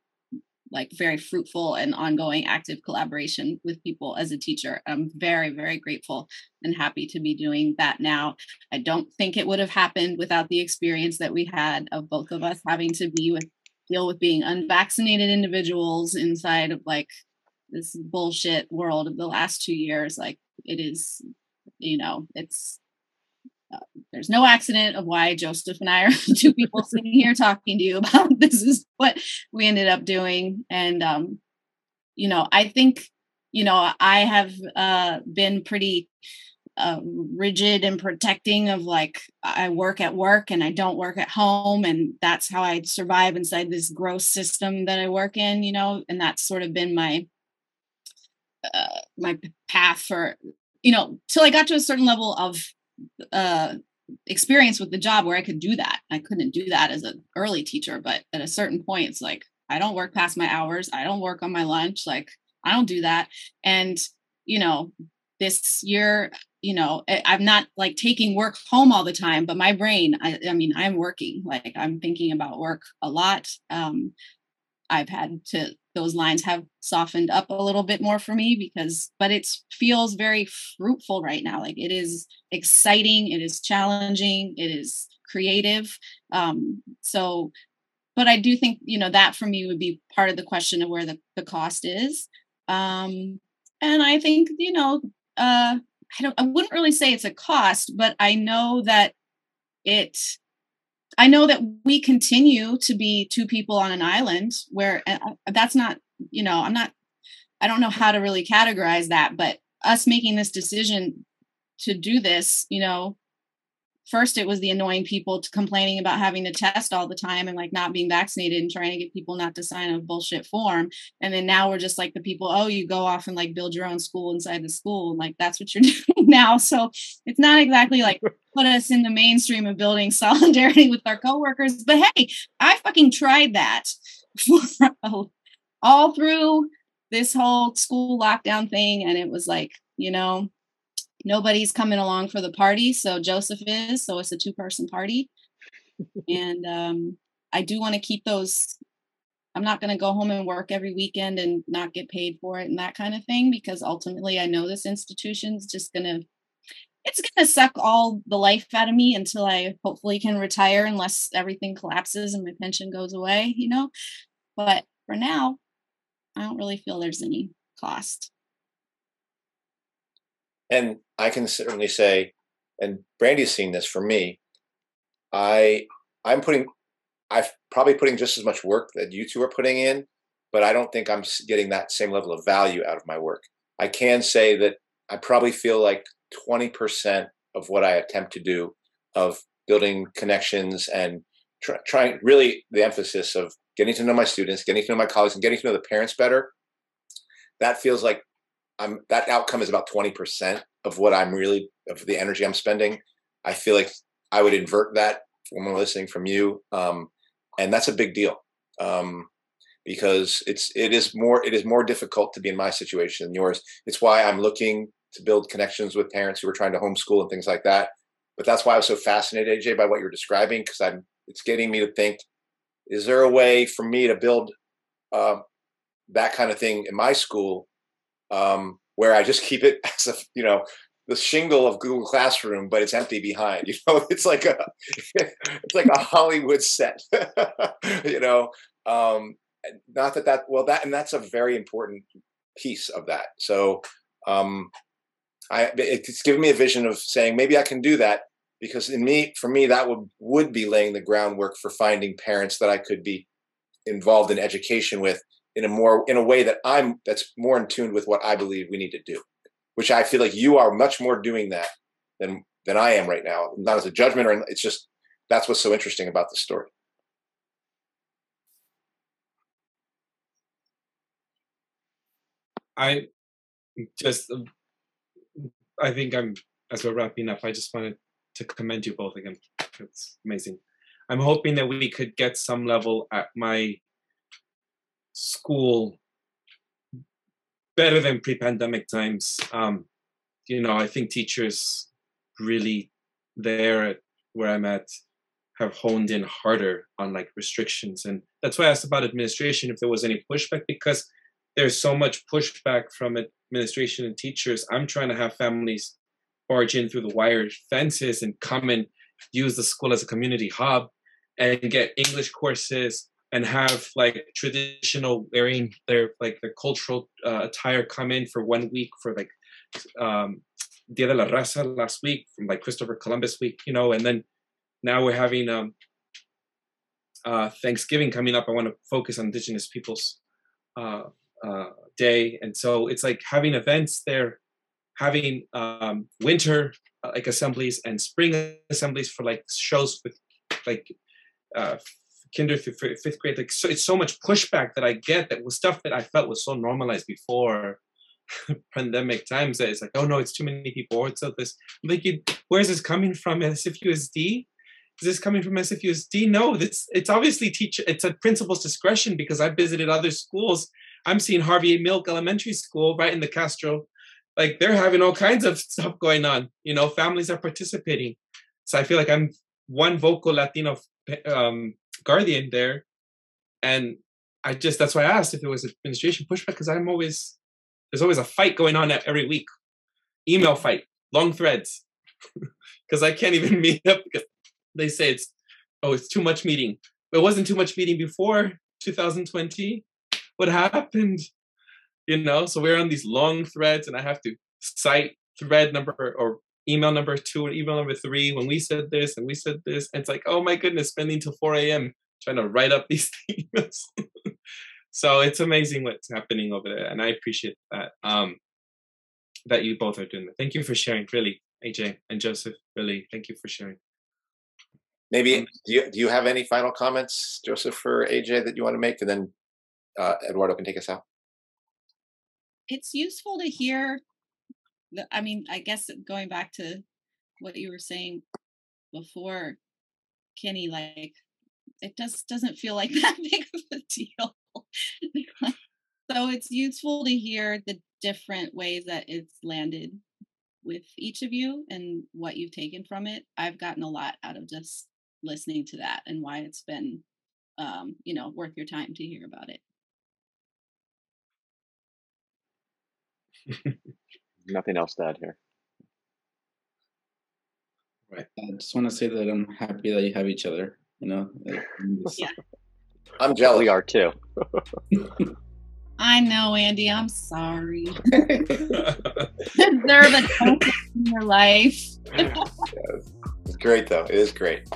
like very fruitful and ongoing active collaboration with people as a teacher. I'm very, very grateful and happy to be doing that now. I don't think it would have happened without the experience that we had of both of us having to be with deal with being unvaccinated individuals inside of like this bullshit world of the last two years. Like it is, you know, it's there's no accident of why Joseph and I are two people sitting here talking to you about this is what we ended up doing. And, um, you know, I think, you know, I have uh, been pretty uh, rigid and protecting of like, I work at work and I don't work at home. And that's how I survive inside this gross system that I work in, you know, and that's sort of been my, uh, my path for you know, till I got to a certain level of uh, experience with the job where I could do that. I couldn't do that as an early teacher, but at a certain point, it's like I don't work past my hours. I don't work on my lunch. Like I don't do that. And you know, this year, you know, I'm not like taking work home all the time, but my brain, I, I mean, I'm working. Like I'm thinking about work a lot. Um, I've had to those lines have softened up a little bit more for me because but it feels very fruitful right now like it is exciting it is challenging it is creative um so but i do think you know that for me would be part of the question of where the, the cost is um and i think you know uh i don't i wouldn't really say it's a cost but i know that it I know that we continue to be two people on an island where uh, that's not, you know, I'm not, I don't know how to really categorize that, but us making this decision to do this, you know, first it was the annoying people complaining about having to test all the time and like not being vaccinated and trying to get people not to sign a bullshit form. And then now we're just like the people oh you go off and like build your own school inside the school. And like that's what you're doing now. So it's not exactly like put us in the mainstream of building solidarity with our coworkers. But hey i fucking tried that all through this whole school lockdown thing. And it was like you know nobody's coming along for the party so joseph is so it's a two person party. And um i do want to keep those i'm not going to go home and work every weekend and not get paid for it and that kind of thing because ultimately i know this institution's just going to it's going to suck all the life out of me until i hopefully can retire unless everything collapses and my pension goes away you know? But for now i don't really feel there's any cost and I can certainly say, and Brandy's seen this for me. I I'm putting, I'm probably putting just as much work that you two are putting in, but I don't think I'm getting that same level of value out of my work. I can say that I probably feel like 20% of what I attempt to do of building connections and try, trying really the emphasis of getting to know my students, getting to know my colleagues, and getting to know the parents better. That feels like I'm that outcome is about 20% of what I'm really of the energy I'm spending. I feel like I would invert that when I'm listening from you. Um, and that's a big deal. Um, because it's it is more it is more difficult to be in my situation than yours. It's why I'm looking to build connections with parents who are trying to homeschool and things like that. But that's why I was so fascinated, AJ, by what you're describing, because I'm it's getting me to think: Is there a way for me to build uh, that kind of thing in my school um, where I just keep it as a you know the shingle of Google Classroom, but it's empty behind. You know, it's like a it's like a Hollywood set. you know, um, not that that well that and that's a very important piece of that. So um, I it's given me a vision of saying maybe I can do that because in me for me that would would be laying the groundwork for finding parents that I could be involved in education with in a more in a way that I'm that's more in tune with what I believe we need to do, which I feel like you are much more doing that than than I am right now. Not as a judgment, or it's just that's what's so interesting about the story. I just, I think I'm as we're wrapping up. I just wanted to commend you both again. It's amazing. I'm hoping that we could get some level at my school better than pre-pandemic times. Um, you know, I think teachers really there where I'm at have honed in harder on like restrictions, and that's why I asked about administration if there was any pushback because there's so much pushback from administration and teachers. I'm trying to have families barge in through the wire fences and come and use the school as a community hub and get English courses and have like traditional wearing their like their cultural uh, attire come in for one week for like um Dia de la Raza last week from like Christopher Columbus week, you know, and then now we're having um uh Thanksgiving coming up. I want to focus on indigenous peoples uh uh day and so it's like having events there having um winter uh, like assemblies and spring assemblies for like shows with like uh kinder through fifth grade like so it's so much pushback that i get that was stuff that i felt was so normalized before pandemic times that it's like, oh no, it's too many people, or it's not this. I'm thinking, where's this coming from? SFUSD? Is this coming from SFUSD? No, it's it's obviously teacher. It's a principal's discretion because I visited other schools. I'm seeing Harvey Milk Elementary School right in the Castro. Like they're having all kinds of stuff going on. You know, families are participating. So I feel like I'm one vocal Latino um, guardian there, and I just that's why I asked if it was administration pushback because I'm always there's always a fight going on every week, email fight, long threads, because I can't even meet up because they say it's oh it's too much meeting. It wasn't too much meeting before 2020. What happened? You know, so we're on these long threads, and I have to cite thread number or email number two and email number three when we said this and we said this. And it's like, oh my goodness, spending till 4 a.m. trying to write up these emails. so it's amazing what's happening over there. And I appreciate that. Um that you both are doing that. Thank you for sharing, really, AJ and Joseph. Really, thank you for sharing. Maybe do you do you have any final comments, Joseph, for AJ that you want to make, and then uh, Eduardo can take us out. It's useful to hear. I mean, I guess going back to what you were saying before, Kenny, like it just doesn't feel like that big of a deal. so it's useful to hear the different ways that it's landed with each of you and what you've taken from it. I've gotten a lot out of just listening to that and why it's been um, you know worth your time to hear about it nothing else to add here right i just want to say that i'm happy that you have each other you know yeah. i'm jealous we are too I know, Andy. I'm sorry. Deserve a in your life. It's great, though. It is great.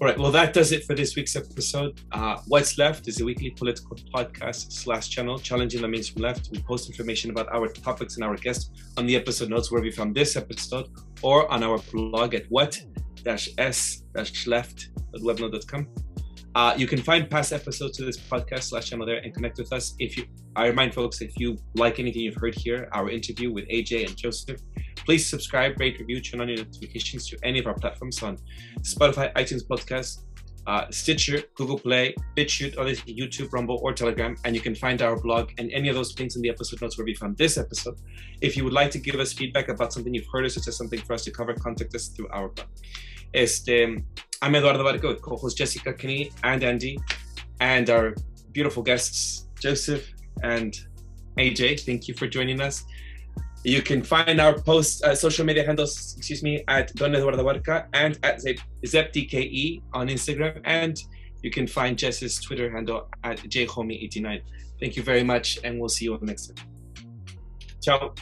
All right. Well, that does it for this week's episode. Uh, What's Left is a weekly political podcast slash channel challenging the mainstream left. We post information about our topics and our guests on the episode notes where we found this episode or on our blog at what-s-left.webnode.com. Uh, you can find past episodes of this podcast slash channel there and connect with us. If you, I remind folks, if you like anything you've heard here, our interview with AJ and Joseph, please subscribe, rate, review, turn on your notifications to any of our platforms on Spotify, iTunes Podcast, uh, Stitcher, Google Play, BitChute, or YouTube, Rumble, or Telegram. And you can find our blog and any of those links in the episode notes where we found this episode. If you would like to give us feedback about something you've heard or as something for us to cover, contact us through our blog. Este, I'm Eduardo Barco with co-host Jessica Kinney and Andy, and our beautiful guests Joseph and AJ. Thank you for joining us. You can find our post uh, social media handles, excuse me, at Don Eduardo Barca and at ZepDKE on Instagram. And you can find Jess's Twitter handle at JHomie89. Thank you very much, and we'll see you next time. Ciao.